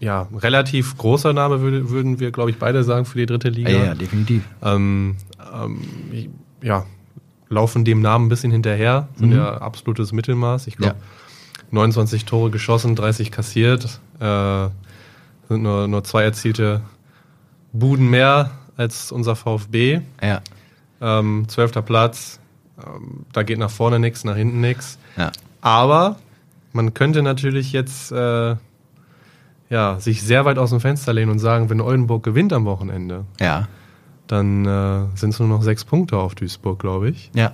ja, relativ großer Name würde, würden wir, glaube ich, beide sagen für die dritte Liga. Ja, ja, definitiv. ähm, ähm, ja, laufen dem Namen ein bisschen hinterher, sind Mhm. ja absolutes Mittelmaß. Ich glaube, Ja. 29 Tore geschossen, 30 kassiert, äh, sind nur, nur zwei erzielte Buden mehr als unser VfB. Ja, Ähm, zwölfter Platz, ähm, da geht nach vorne nichts, nach hinten nichts. ja. Aber man könnte natürlich jetzt äh, ja, sich sehr weit aus dem Fenster lehnen und sagen, wenn Oldenburg gewinnt am Wochenende, Ja, dann äh, sind es nur noch sechs Punkte auf Duisburg, glaube ich. ja.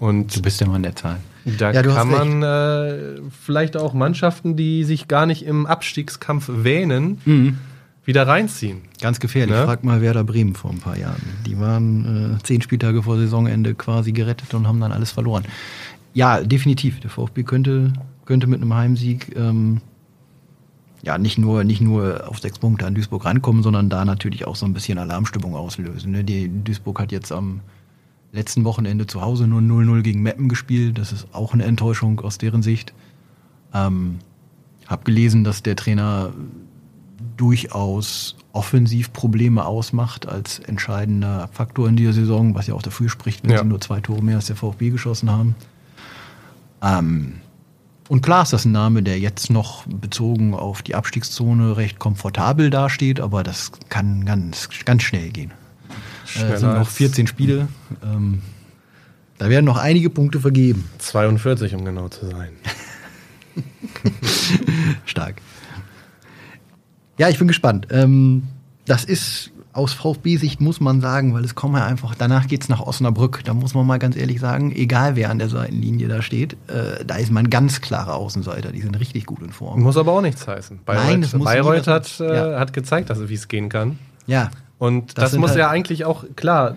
Und Du bist der Mann der Zahlen. da Ja, kann man äh, vielleicht auch Mannschaften, die sich gar nicht im Abstiegskampf wähnen, wieder reinziehen. Ganz gefährlich. Ne? Frag mal Werder Bremen vor ein paar Jahren. Die waren äh, zehn Spieltage vor Saisonende quasi gerettet und haben dann alles verloren. Ja, definitiv. Der VfB könnte, könnte mit einem Heimsieg ähm, ja nicht nur, nicht nur auf sechs Punkte an Duisburg rankommen, sondern da natürlich auch so ein bisschen Alarmstimmung auslösen. Ne? Die Duisburg hat jetzt am letzten Wochenende zu Hause nur 0-0 gegen Meppen gespielt. Das ist auch eine Enttäuschung aus deren Sicht. Ähm, hab gelesen, dass der Trainer durchaus offensiv Probleme ausmacht als entscheidender Faktor in dieser Saison, was ja auch dafür spricht, wenn Ja. sie nur zwei Tore mehr als der VfB geschossen haben. Ähm, und klar ist das ein Name, der jetzt noch bezogen auf die Abstiegszone recht komfortabel dasteht, aber das kann ganz, ganz schnell gehen. Äh, Schneller es sind noch als- 14 Spiele. Ähm, da werden noch einige Punkte vergeben. 42, um genau zu sein. Stark. Ja, ich bin gespannt. Ähm, das ist aus VfB-Sicht, muss man sagen, weil es kommen ja einfach, danach geht's nach Osnabrück. Da muss man mal ganz ehrlich sagen, egal wer an der Seitenlinie da steht, äh, da ist man ganz klarer Außenseiter. Die sind richtig gut in Form. Muss aber auch nichts heißen. Bayreuth, Nein, das muss Bayreuth hat, was- ja. äh, hat gezeigt, dass, wie es gehen kann. Ja, Und Das das, muss halt- ja eigentlich auch, klar,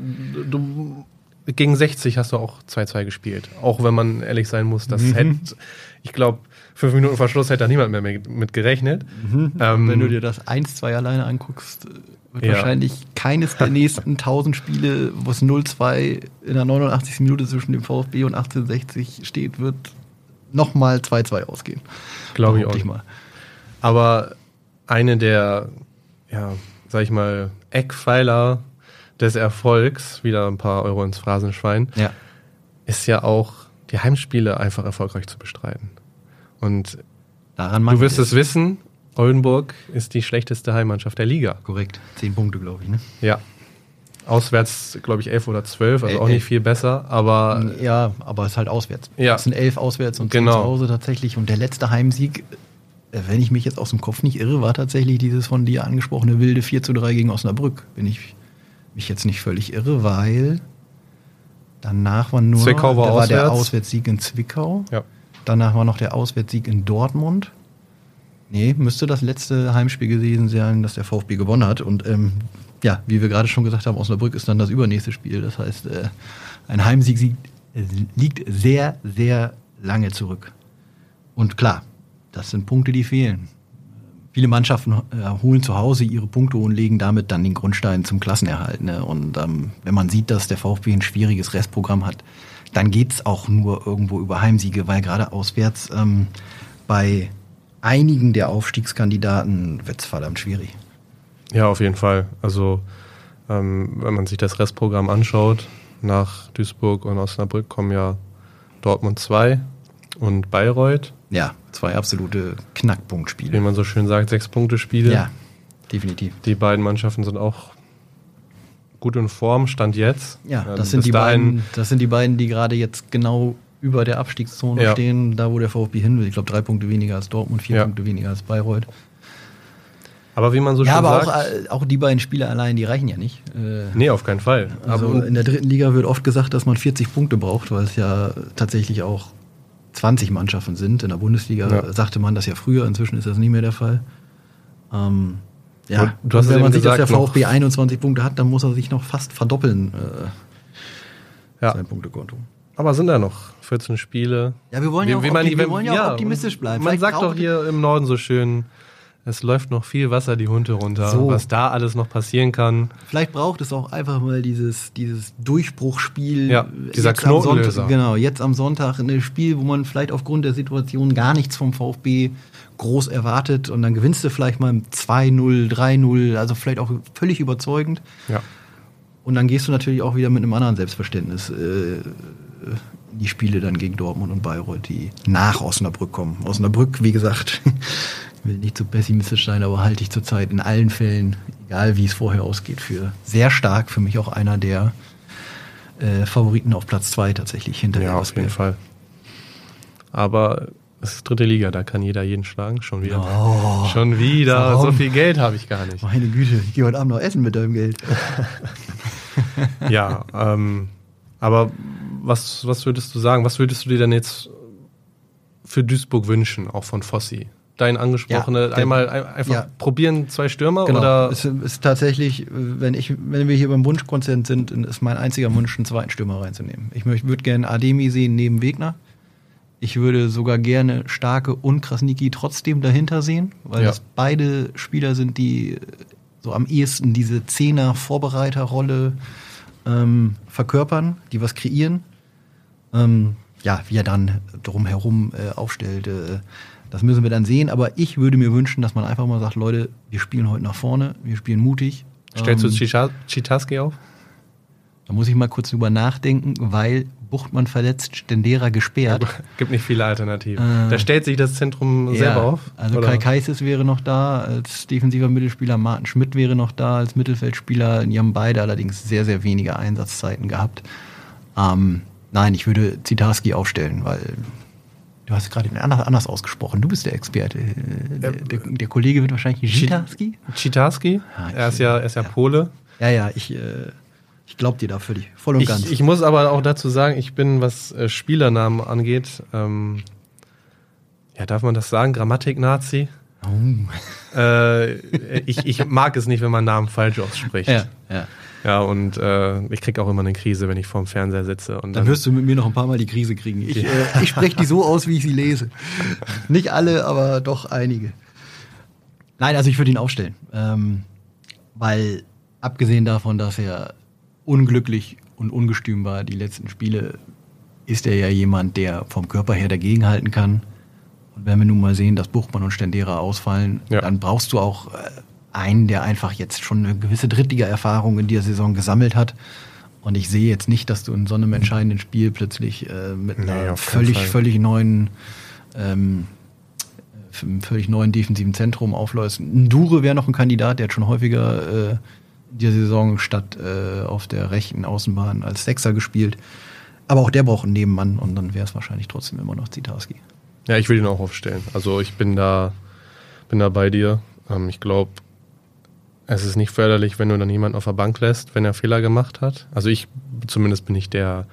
du, gegen 60 hast du auch 2-2 gespielt. Auch wenn man ehrlich sein muss, das Mhm. hätte, ich glaube, fünf Minuten vor Schluss hätte da niemand mehr mit, gerechnet. Ähm, wenn du dir das 1-2 alleine anguckst, wird Ja. wahrscheinlich keines der nächsten 1000 Spiele, wo es 0-2 in der 89. Minute zwischen dem VfB und 1860 steht, wird nochmal 2-2 ausgehen. Glaube ich auch. mal. Aber eine der, ja, sag ich mal, Eckpfeiler des Erfolgs, wieder ein paar Euro ins Phrasenschwein, Ja. ist ja auch, die Heimspiele einfach erfolgreich zu bestreiten. Und Daran du wirst es wissen, Oldenburg ist die schlechteste Heimmannschaft der Liga. Korrekt. Zehn Punkte, glaube ich. Ne? Ja. Auswärts, glaube ich, elf oder zwölf, also El- auch nicht elf. viel besser, aber Ja, aber es ist halt auswärts. Ja. Es sind elf auswärts und zehn Genau. zu Hause tatsächlich. Und der letzte Heimsieg, äh, wenn ich mich jetzt aus dem Kopf nicht irre, war tatsächlich dieses von dir angesprochene wilde 4 zu 3 gegen Osnabrück. Wenn ich mich jetzt nicht völlig irre, weil danach war nur Zwickau war da war der auswärts. Auswärtssieg in Zwickau. ja. Danach war noch der Auswärtssieg in Dortmund. Nee, müsste das letzte Heimspiel gewesen sein, das der VfB gewonnen hat. Und ähm, ja, wie wir gerade schon gesagt haben, Osnabrück ist dann das übernächste Spiel. Das heißt, äh, ein Heimsieg sieg- äh, liegt sehr, sehr lange zurück. Und klar, das sind Punkte, die fehlen. Viele Mannschaften äh, holen zu Hause ihre Punkte und legen damit dann den Grundstein zum Klassenerhalt. Ne? Und ähm, wenn man sieht, dass der VfB ein schwieriges Restprogramm hat, dann geht's auch nur irgendwo über Heimsiege, weil gerade auswärts ähm, bei einigen der Aufstiegskandidaten wird's verdammt schwierig. Ja, auf jeden Fall. Also, ähm, wenn man sich das Restprogramm anschaut, nach Duisburg und Osnabrück kommen ja Dortmund 2 und Bayreuth. Ja, zwei absolute Knackpunktspiele. Wie man so schön sagt, sechs Punkte Spiele. Ja, definitiv. Die beiden Mannschaften sind auch gut in Form, Stand jetzt. Ja, Ähm, das sind, die beiden, das sind die beiden, die gerade jetzt genau über der Abstiegszone Ja. stehen, da wo der VfB hin will. Ich glaube, drei Punkte weniger als Dortmund, vier Ja. Punkte weniger als Bayreuth. Aber wie man so ja, schön aber sagt. auch, äh, auch die beiden Spiele allein, die reichen ja nicht. Äh, nee, auf keinen Fall. Also aber, in der dritten Liga wird oft gesagt, dass man 40 Punkte braucht, weil es ja tatsächlich auch 20 Mannschaften sind. In der Bundesliga Ja. sagte man das ja früher, inzwischen ist das nicht mehr der Fall. Ähm, ja, Und du hast und es wenn man sieht, dass der VfB 21 Punkte hat, dann muss er sich noch fast verdoppeln, äh, ja. sein Punktekonto. aber sind da noch 14 Spiele? Ja, wir wollen ja auch opti- wir wollen ja auch optimistisch bleiben. Man Vielleicht sagt doch hier im Norden so schön, es läuft noch viel Wasser die Hunde runter, So. was da alles noch passieren kann. Vielleicht braucht es auch einfach mal dieses, dieses Durchbruchspiel. Ja, dieser Knotenlöser. Sonntag, genau, jetzt am Sonntag ein Spiel, wo man vielleicht aufgrund der Situation gar nichts vom VfB groß erwartet und dann gewinnst du vielleicht mal 2-0, 3-0, also vielleicht auch völlig überzeugend. Ja. Und dann gehst du natürlich auch wieder mit einem anderen Selbstverständnis äh, die Spiele dann gegen Dortmund und Bayreuth, die nach Osnabrück kommen. Osnabrück, wie gesagt, will nicht zu pessimistisch sein, aber halte ich zurzeit in allen Fällen, egal wie es vorher ausgeht, für sehr stark. Für mich auch einer der äh, Favoriten auf Platz zwei tatsächlich hinter Ja, auf jeden Fall. Aber es ist dritte Liga, da kann jeder jeden schlagen. Schon wieder. Oh, Schon wieder. warum? So viel Geld habe ich gar nicht. meine Güte, ich gehe heute Abend noch essen mit deinem Geld. Ja, ähm, aber was, was würdest du sagen? Was würdest du dir denn jetzt für Duisburg wünschen, auch von Fossi? Dein angesprochene, Ja, einmal ein- einfach ja. probieren, zwei Stürmer Genau. oder? Es ist tatsächlich, wenn ich, wenn wir hier beim Wunschkonzert sind, ist mein einziger Wunsch, einen zweiten Stürmer reinzunehmen. Ich würde gerne Ademi sehen neben Wegner. Ich würde sogar gerne Starke und Krasniki trotzdem dahinter sehen, weil Ja. das beide Spieler sind, die so am ehesten diese Zehner-Vorbereiterrolle ähm, verkörpern, die was kreieren. Ähm, ja, wie er dann drumherum äh, aufstellt, äh, das müssen wir dann sehen. Aber ich würde mir wünschen, dass man einfach mal sagt, Leute, wir spielen heute nach vorne, wir spielen mutig. Stellst du Ähm, Chicha- Chitaski auf? Da muss ich mal kurz drüber nachdenken, weil Buchtmann verletzt, Stendera gesperrt. Gibt nicht viele Alternativen. Äh, da stellt sich das Zentrum selber auf. Also oder? Kai Kaisis wäre noch da als defensiver Mittelspieler, Martin Schmidt wäre noch da als Mittelfeldspieler. Die haben beide allerdings sehr, sehr wenige Einsatzzeiten gehabt. Ähm, nein, ich würde Zitarski aufstellen, weil du hast gerade anders, anders ausgesprochen. Du bist der Experte. Äh, Der, der, der Kollege wird wahrscheinlich Zitarski? Chitaski? Ja, ich er ist ja, er ist ja, Pole. Ja, ja, ich, äh, ich glaube dir da völlig, voll und ganz. Ich, ich muss aber auch dazu sagen, ich bin, was äh, Spielernamen angeht, ähm, ja, darf man das sagen? Grammatik-Nazi? oh. Äh, ich, ich mag es nicht, wenn man Namen falsch ausspricht. Ja, ja. Ja, und äh, ich krieg auch immer eine Krise, wenn ich vorm Fernseher sitze. Und Dann wirst du mit mir noch ein paar Mal die Krise kriegen. Ich, äh, ich spreche die so aus, wie ich sie lese. Nicht alle, aber doch einige. Nein, also ich würde ihn aufstellen. Ähm, weil abgesehen davon, dass er unglücklich und ungestüm war, die letzten Spiele, ist er ja jemand, der vom Körper her dagegenhalten kann. Und wenn wir nun mal sehen, dass Buchmann und Stendera ausfallen, Ja. dann brauchst du auch äh, einen, der einfach jetzt schon eine gewisse Drittliga-Erfahrung in dieser Saison gesammelt hat. Und ich sehe jetzt nicht, dass du in so einem entscheidenden Spiel plötzlich äh, mit Nee, einer völlig, Fall. völlig neuen, ähm, völlig neuen defensiven Zentrum aufläufst. Ein Dure wäre noch ein Kandidat, der hat schon häufiger äh, dieser Saison statt äh, auf der rechten Außenbahn als Sechser gespielt. Aber auch der braucht einen Nebenmann und dann wäre es wahrscheinlich trotzdem immer noch Zitarski. Ja, ich will ihn auch aufstellen. Also ich bin da, bin da bei dir. Ähm, ich glaube, es ist nicht förderlich, wenn du dann jemanden auf der Bank lässt, wenn er Fehler gemacht hat. Also ich, zumindest bin ich der,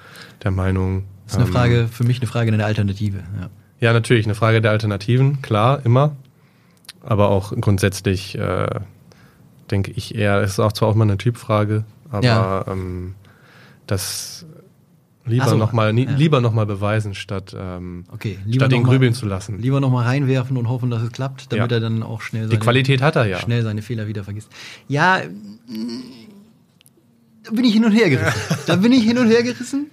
der Meinung. Das ist eine ähm, Frage, für mich eine Frage der Alternative. Ja. Ja, natürlich, eine Frage der Alternativen, klar, immer. Aber auch grundsätzlich äh, denke ich eher, es ist auch zwar auch mal eine Typfrage, aber Ja. ähm, das lieber so, nochmal ja. lieber noch mal beweisen, statt, ähm, Okay, statt ihn noch mal- grübeln zu lassen. Lieber nochmal reinwerfen und hoffen, dass es klappt, damit Ja. er dann auch schnell Die seine, Qualität hat er ja. schnell seine Fehler wieder vergisst. Ja, mm, da bin ich hin und her gerissen. da bin ich hin und her gerissen.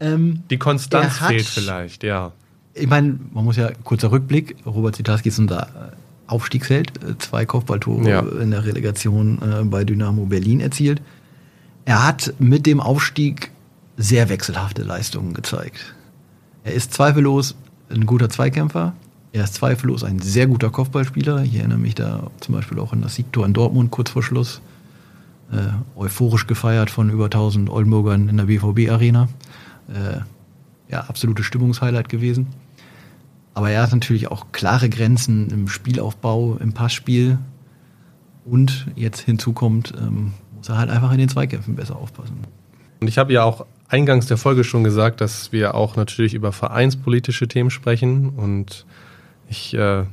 Ähm, Die Konstanz fehlt vielleicht, ja. ich meine, man muss ja, kurzer Rückblick, Robert Zitarski ist unser äh, Aufstiegsheld, äh, zwei Kopfballtore Ja. in der Relegation äh, bei Dynamo Berlin erzielt. Er hat mit dem Aufstieg sehr wechselhafte Leistungen gezeigt. Er ist zweifellos ein guter Zweikämpfer. Er ist zweifellos ein sehr guter Kopfballspieler. Ich erinnere mich da zum Beispiel auch an das Siegtor in Dortmund kurz vor Schluss. Äh, euphorisch gefeiert von über 1000 Oldenburgern in der BVB-Arena. Äh, ja, absolutes Stimmungshighlight gewesen. Aber er hat natürlich auch klare Grenzen im Spielaufbau, im Passspiel. Und jetzt hinzu kommt, ähm, muss er halt einfach in den Zweikämpfen besser aufpassen. Und ich habe ja auch eingangs der Folge schon gesagt, dass wir auch natürlich über vereinspolitische Themen sprechen. Und ich, äh,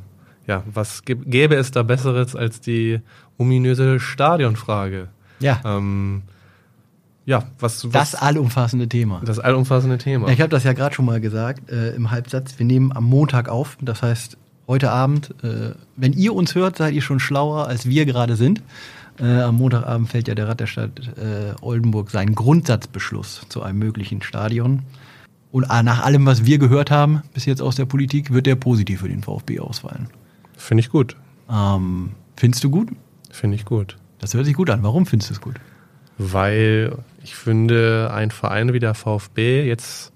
ja, was gäbe es da Besseres als die ominöse Stadionfrage? Ja. Ähm, ja, was, was das allumfassende Thema. Das allumfassende Thema. Ja, ich habe das ja gerade schon mal gesagt äh, im Halbsatz. Wir nehmen am Montag auf, das heißt heute Abend. Äh, wenn ihr uns hört, seid ihr schon schlauer, als wir gerade sind. Äh, am Montagabend fällt ja der Rat der Stadt äh, Oldenburg seinen Grundsatzbeschluss zu einem möglichen Stadion. Und nach allem, was wir gehört haben bis jetzt aus der Politik, wird der positiv für den VfB ausfallen. Finde ich gut. Ähm, findest du gut? Finde ich gut. Das hört sich gut an. Warum findest du es gut? Weil ich finde, ein Verein wie der VfB jetzt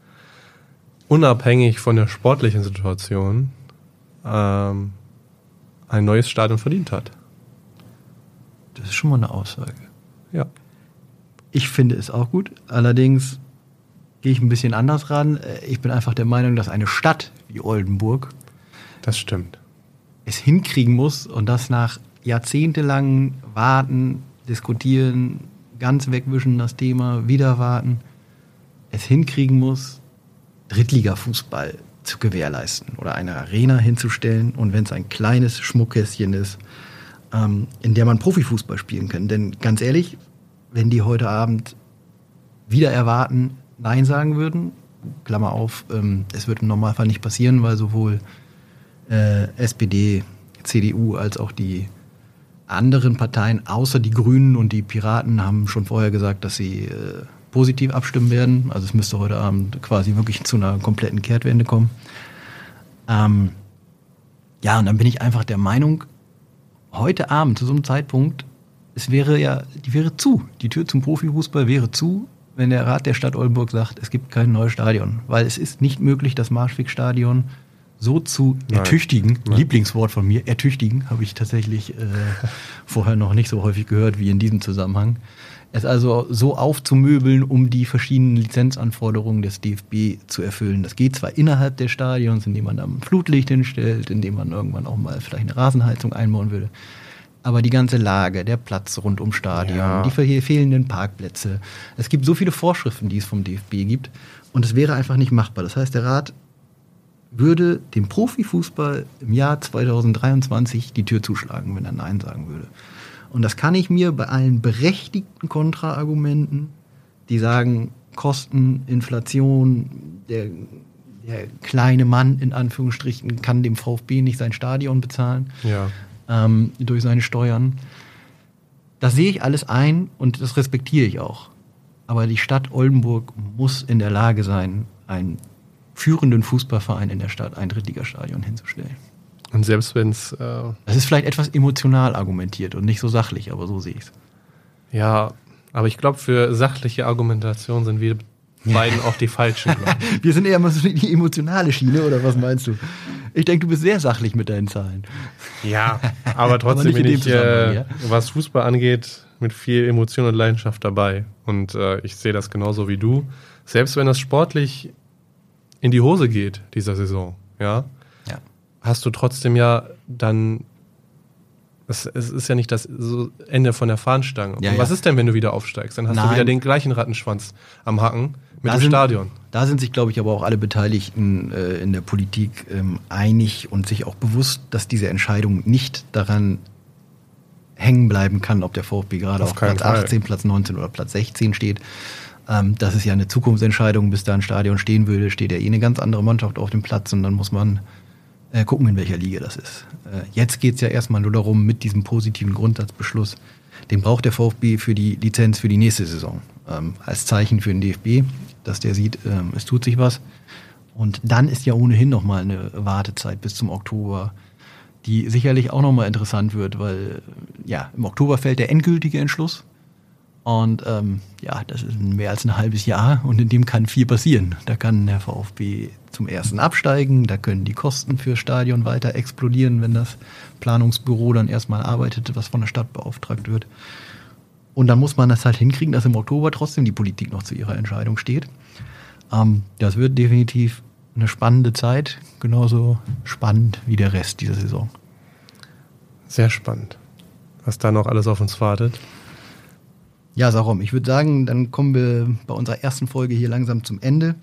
unabhängig von der sportlichen Situation ähm, ein neues Stadion verdient hat. Das ist schon mal eine Aussage. Ja. Ich finde es auch gut. Allerdings gehe ich ein bisschen anders ran. Ich bin einfach der Meinung, dass eine Stadt wie Oldenburg das stimmt. es hinkriegen muss und das nach jahrzehntelangen Warten, Diskutieren, ganz wegwischen das Thema, wieder warten, es hinkriegen muss, Drittliga-Fußball zu gewährleisten oder eine Arena hinzustellen und wenn es ein kleines Schmuckkästchen ist, ähm, in der man Profifußball spielen kann. Denn ganz ehrlich, wenn die heute Abend wieder erwarten, Nein sagen würden, Klammer auf, ähm, es wird im Normalfall nicht passieren, weil sowohl äh, SPD, CDU als auch die anderen Parteien, außer die Grünen und die Piraten, haben schon vorher gesagt, dass sie äh, positiv abstimmen werden. Also es müsste heute Abend quasi wirklich zu einer kompletten Kehrtwende kommen. Ähm, ja, und dann bin ich einfach der Meinung, heute Abend zu so einem Zeitpunkt, es wäre ja, die wäre zu. Die Tür zum Profifußball wäre zu, wenn der Rat der Stadt Oldenburg sagt, es gibt kein neues Stadion. Weil es ist nicht möglich, das Marschweg-Stadion so zu Nein. ertüchtigen, Nein. Lieblingswort von mir, ertüchtigen, habe ich tatsächlich äh, vorher noch nicht so häufig gehört wie in diesem Zusammenhang. Es also so aufzumöbeln, um die verschiedenen Lizenzanforderungen des DFB zu erfüllen. Das geht zwar innerhalb des Stadions, indem man da ein Flutlicht hinstellt, indem man irgendwann auch mal vielleicht eine Rasenheizung einbauen würde. Aber die ganze Lage, der Platz rund ums Stadion, Ja. die fe- fehlenden Parkplätze. Es gibt so viele Vorschriften, die es vom DFB gibt. Und es wäre einfach nicht machbar. Das heißt, der Rat würde dem Profifußball im Jahr 2023 die Tür zuschlagen, wenn er Nein sagen würde. Und das kann ich mir bei allen berechtigten Kontraargumenten, die sagen, Kosten, Inflation, der, der kleine Mann in Anführungsstrichen kann dem VfB nicht sein Stadion bezahlen Ja. ähm, durch seine Steuern. Das sehe ich alles ein und das respektiere ich auch. Aber die Stadt Oldenburg muss in der Lage sein, einen führenden Fußballverein in der Stadt ein Drittligastadion hinzustellen. Und selbst wenn es, äh, Das ist vielleicht etwas emotional argumentiert und nicht so sachlich, aber so sehe ich es. ja, aber ich glaube, für sachliche Argumentation sind wir beiden auch die falschen. Wir sind eher mal so die emotionale Schiene, oder was meinst du? Ich denke, du bist sehr sachlich mit deinen Zahlen. Ja, aber trotzdem in bin ich, äh, ja. was Fußball angeht, mit viel Emotion und Leidenschaft dabei. Und äh, ich sehe das genauso wie du. Selbst wenn das sportlich in die Hose geht, dieser Saison, ja, Ja. hast du trotzdem ja dann. Es, ist ja nicht das Ende von der Fahnenstange. Ja, was ja. ist denn, wenn du wieder aufsteigst? Dann hast du Nein. wieder den gleichen Rattenschwanz am Hacken mit Da dem sind- Stadion. Da sind sich, glaube ich, aber auch alle Beteiligten äh, in der Politik ähm, einig und sich auch bewusst, dass diese Entscheidung nicht daran hängen bleiben kann, ob der VfB gerade Auf auf, Platz Fall. 18, Platz 19 oder Platz 16 steht. Ähm, das ist ja eine Zukunftsentscheidung. Bis da ein Stadion stehen würde, steht ja eh eine ganz andere Mannschaft auf dem Platz und dann muss man äh, gucken, in welcher Liga das ist. Äh, jetzt geht es ja erstmal nur darum, mit diesem positiven Grundsatzbeschluss, den braucht der VfB für die Lizenz für die nächste Saison. Ähm, als Zeichen für den DFB, dass der sieht, ähm, es tut sich was. Und dann ist ja ohnehin nochmal eine Wartezeit bis zum Oktober, die sicherlich auch nochmal interessant wird, weil ja, im Oktober fällt der endgültige Entschluss. Und ähm, ja, das ist mehr als ein halbes Jahr und in dem kann viel passieren. Da kann der VfB zum ersten absteigen, da können die Kosten für Stadion weiter explodieren, wenn das Planungsbüro dann erstmal arbeitet, was von der Stadt beauftragt wird. Und dann muss man das halt hinkriegen, dass im Oktober trotzdem die Politik noch zu ihrer Entscheidung steht. Ähm, das wird definitiv eine spannende Zeit, genauso spannend wie der Rest dieser Saison. Sehr spannend, was da noch alles auf uns wartet. Ja, Sarum, ich würde sagen, dann kommen wir bei unserer ersten Folge hier langsam zum Ende.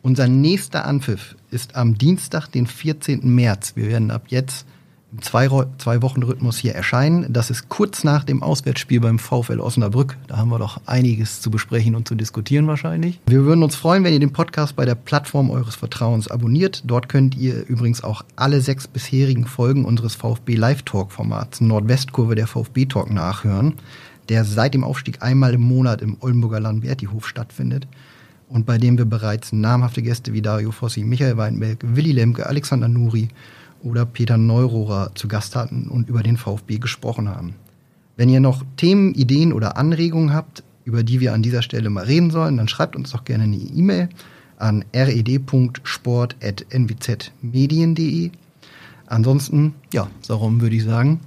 Unser nächster Anpfiff ist am Dienstag, den 14. März. Wir werden ab jetzt im zwei, zwei Wochen Rhythmus hier erscheinen. Das ist kurz nach dem Auswärtsspiel beim VfL Osnabrück. Da haben wir doch einiges zu besprechen und zu diskutieren wahrscheinlich. Wir würden uns freuen, wenn ihr den Podcast bei der Plattform eures Vertrauens abonniert. Dort könnt ihr übrigens auch alle sechs bisherigen Folgen unseres VfB Live Talk Formats Nordwestkurve der VfB Talk nachhören der seit dem Aufstieg einmal im Monat im Oldenburger Lamberti-Hof stattfindet und bei dem wir bereits namhafte Gäste wie Dario Fossi, Michael Weinberg, Willi Lemke, Alexander Nuri oder Peter Neurohrer zu Gast hatten und über den VfB gesprochen haben. Wenn ihr noch Themen, Ideen oder Anregungen habt, über die wir an dieser Stelle mal reden sollen, dann schreibt uns doch gerne eine E-Mail an red.sport.nwzmedien.de. Ansonsten, ja, darum würde ich sagen,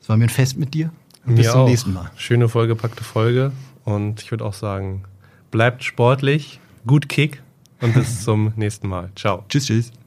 es war mir ein Fest mit dir. Mir Bis zum auch. nächsten Mal. Schöne vollgepackte Folge. Und ich würde auch sagen, bleibt sportlich, gut Kick und bis zum nächsten Mal. Ciao. Tschüss, tschüss.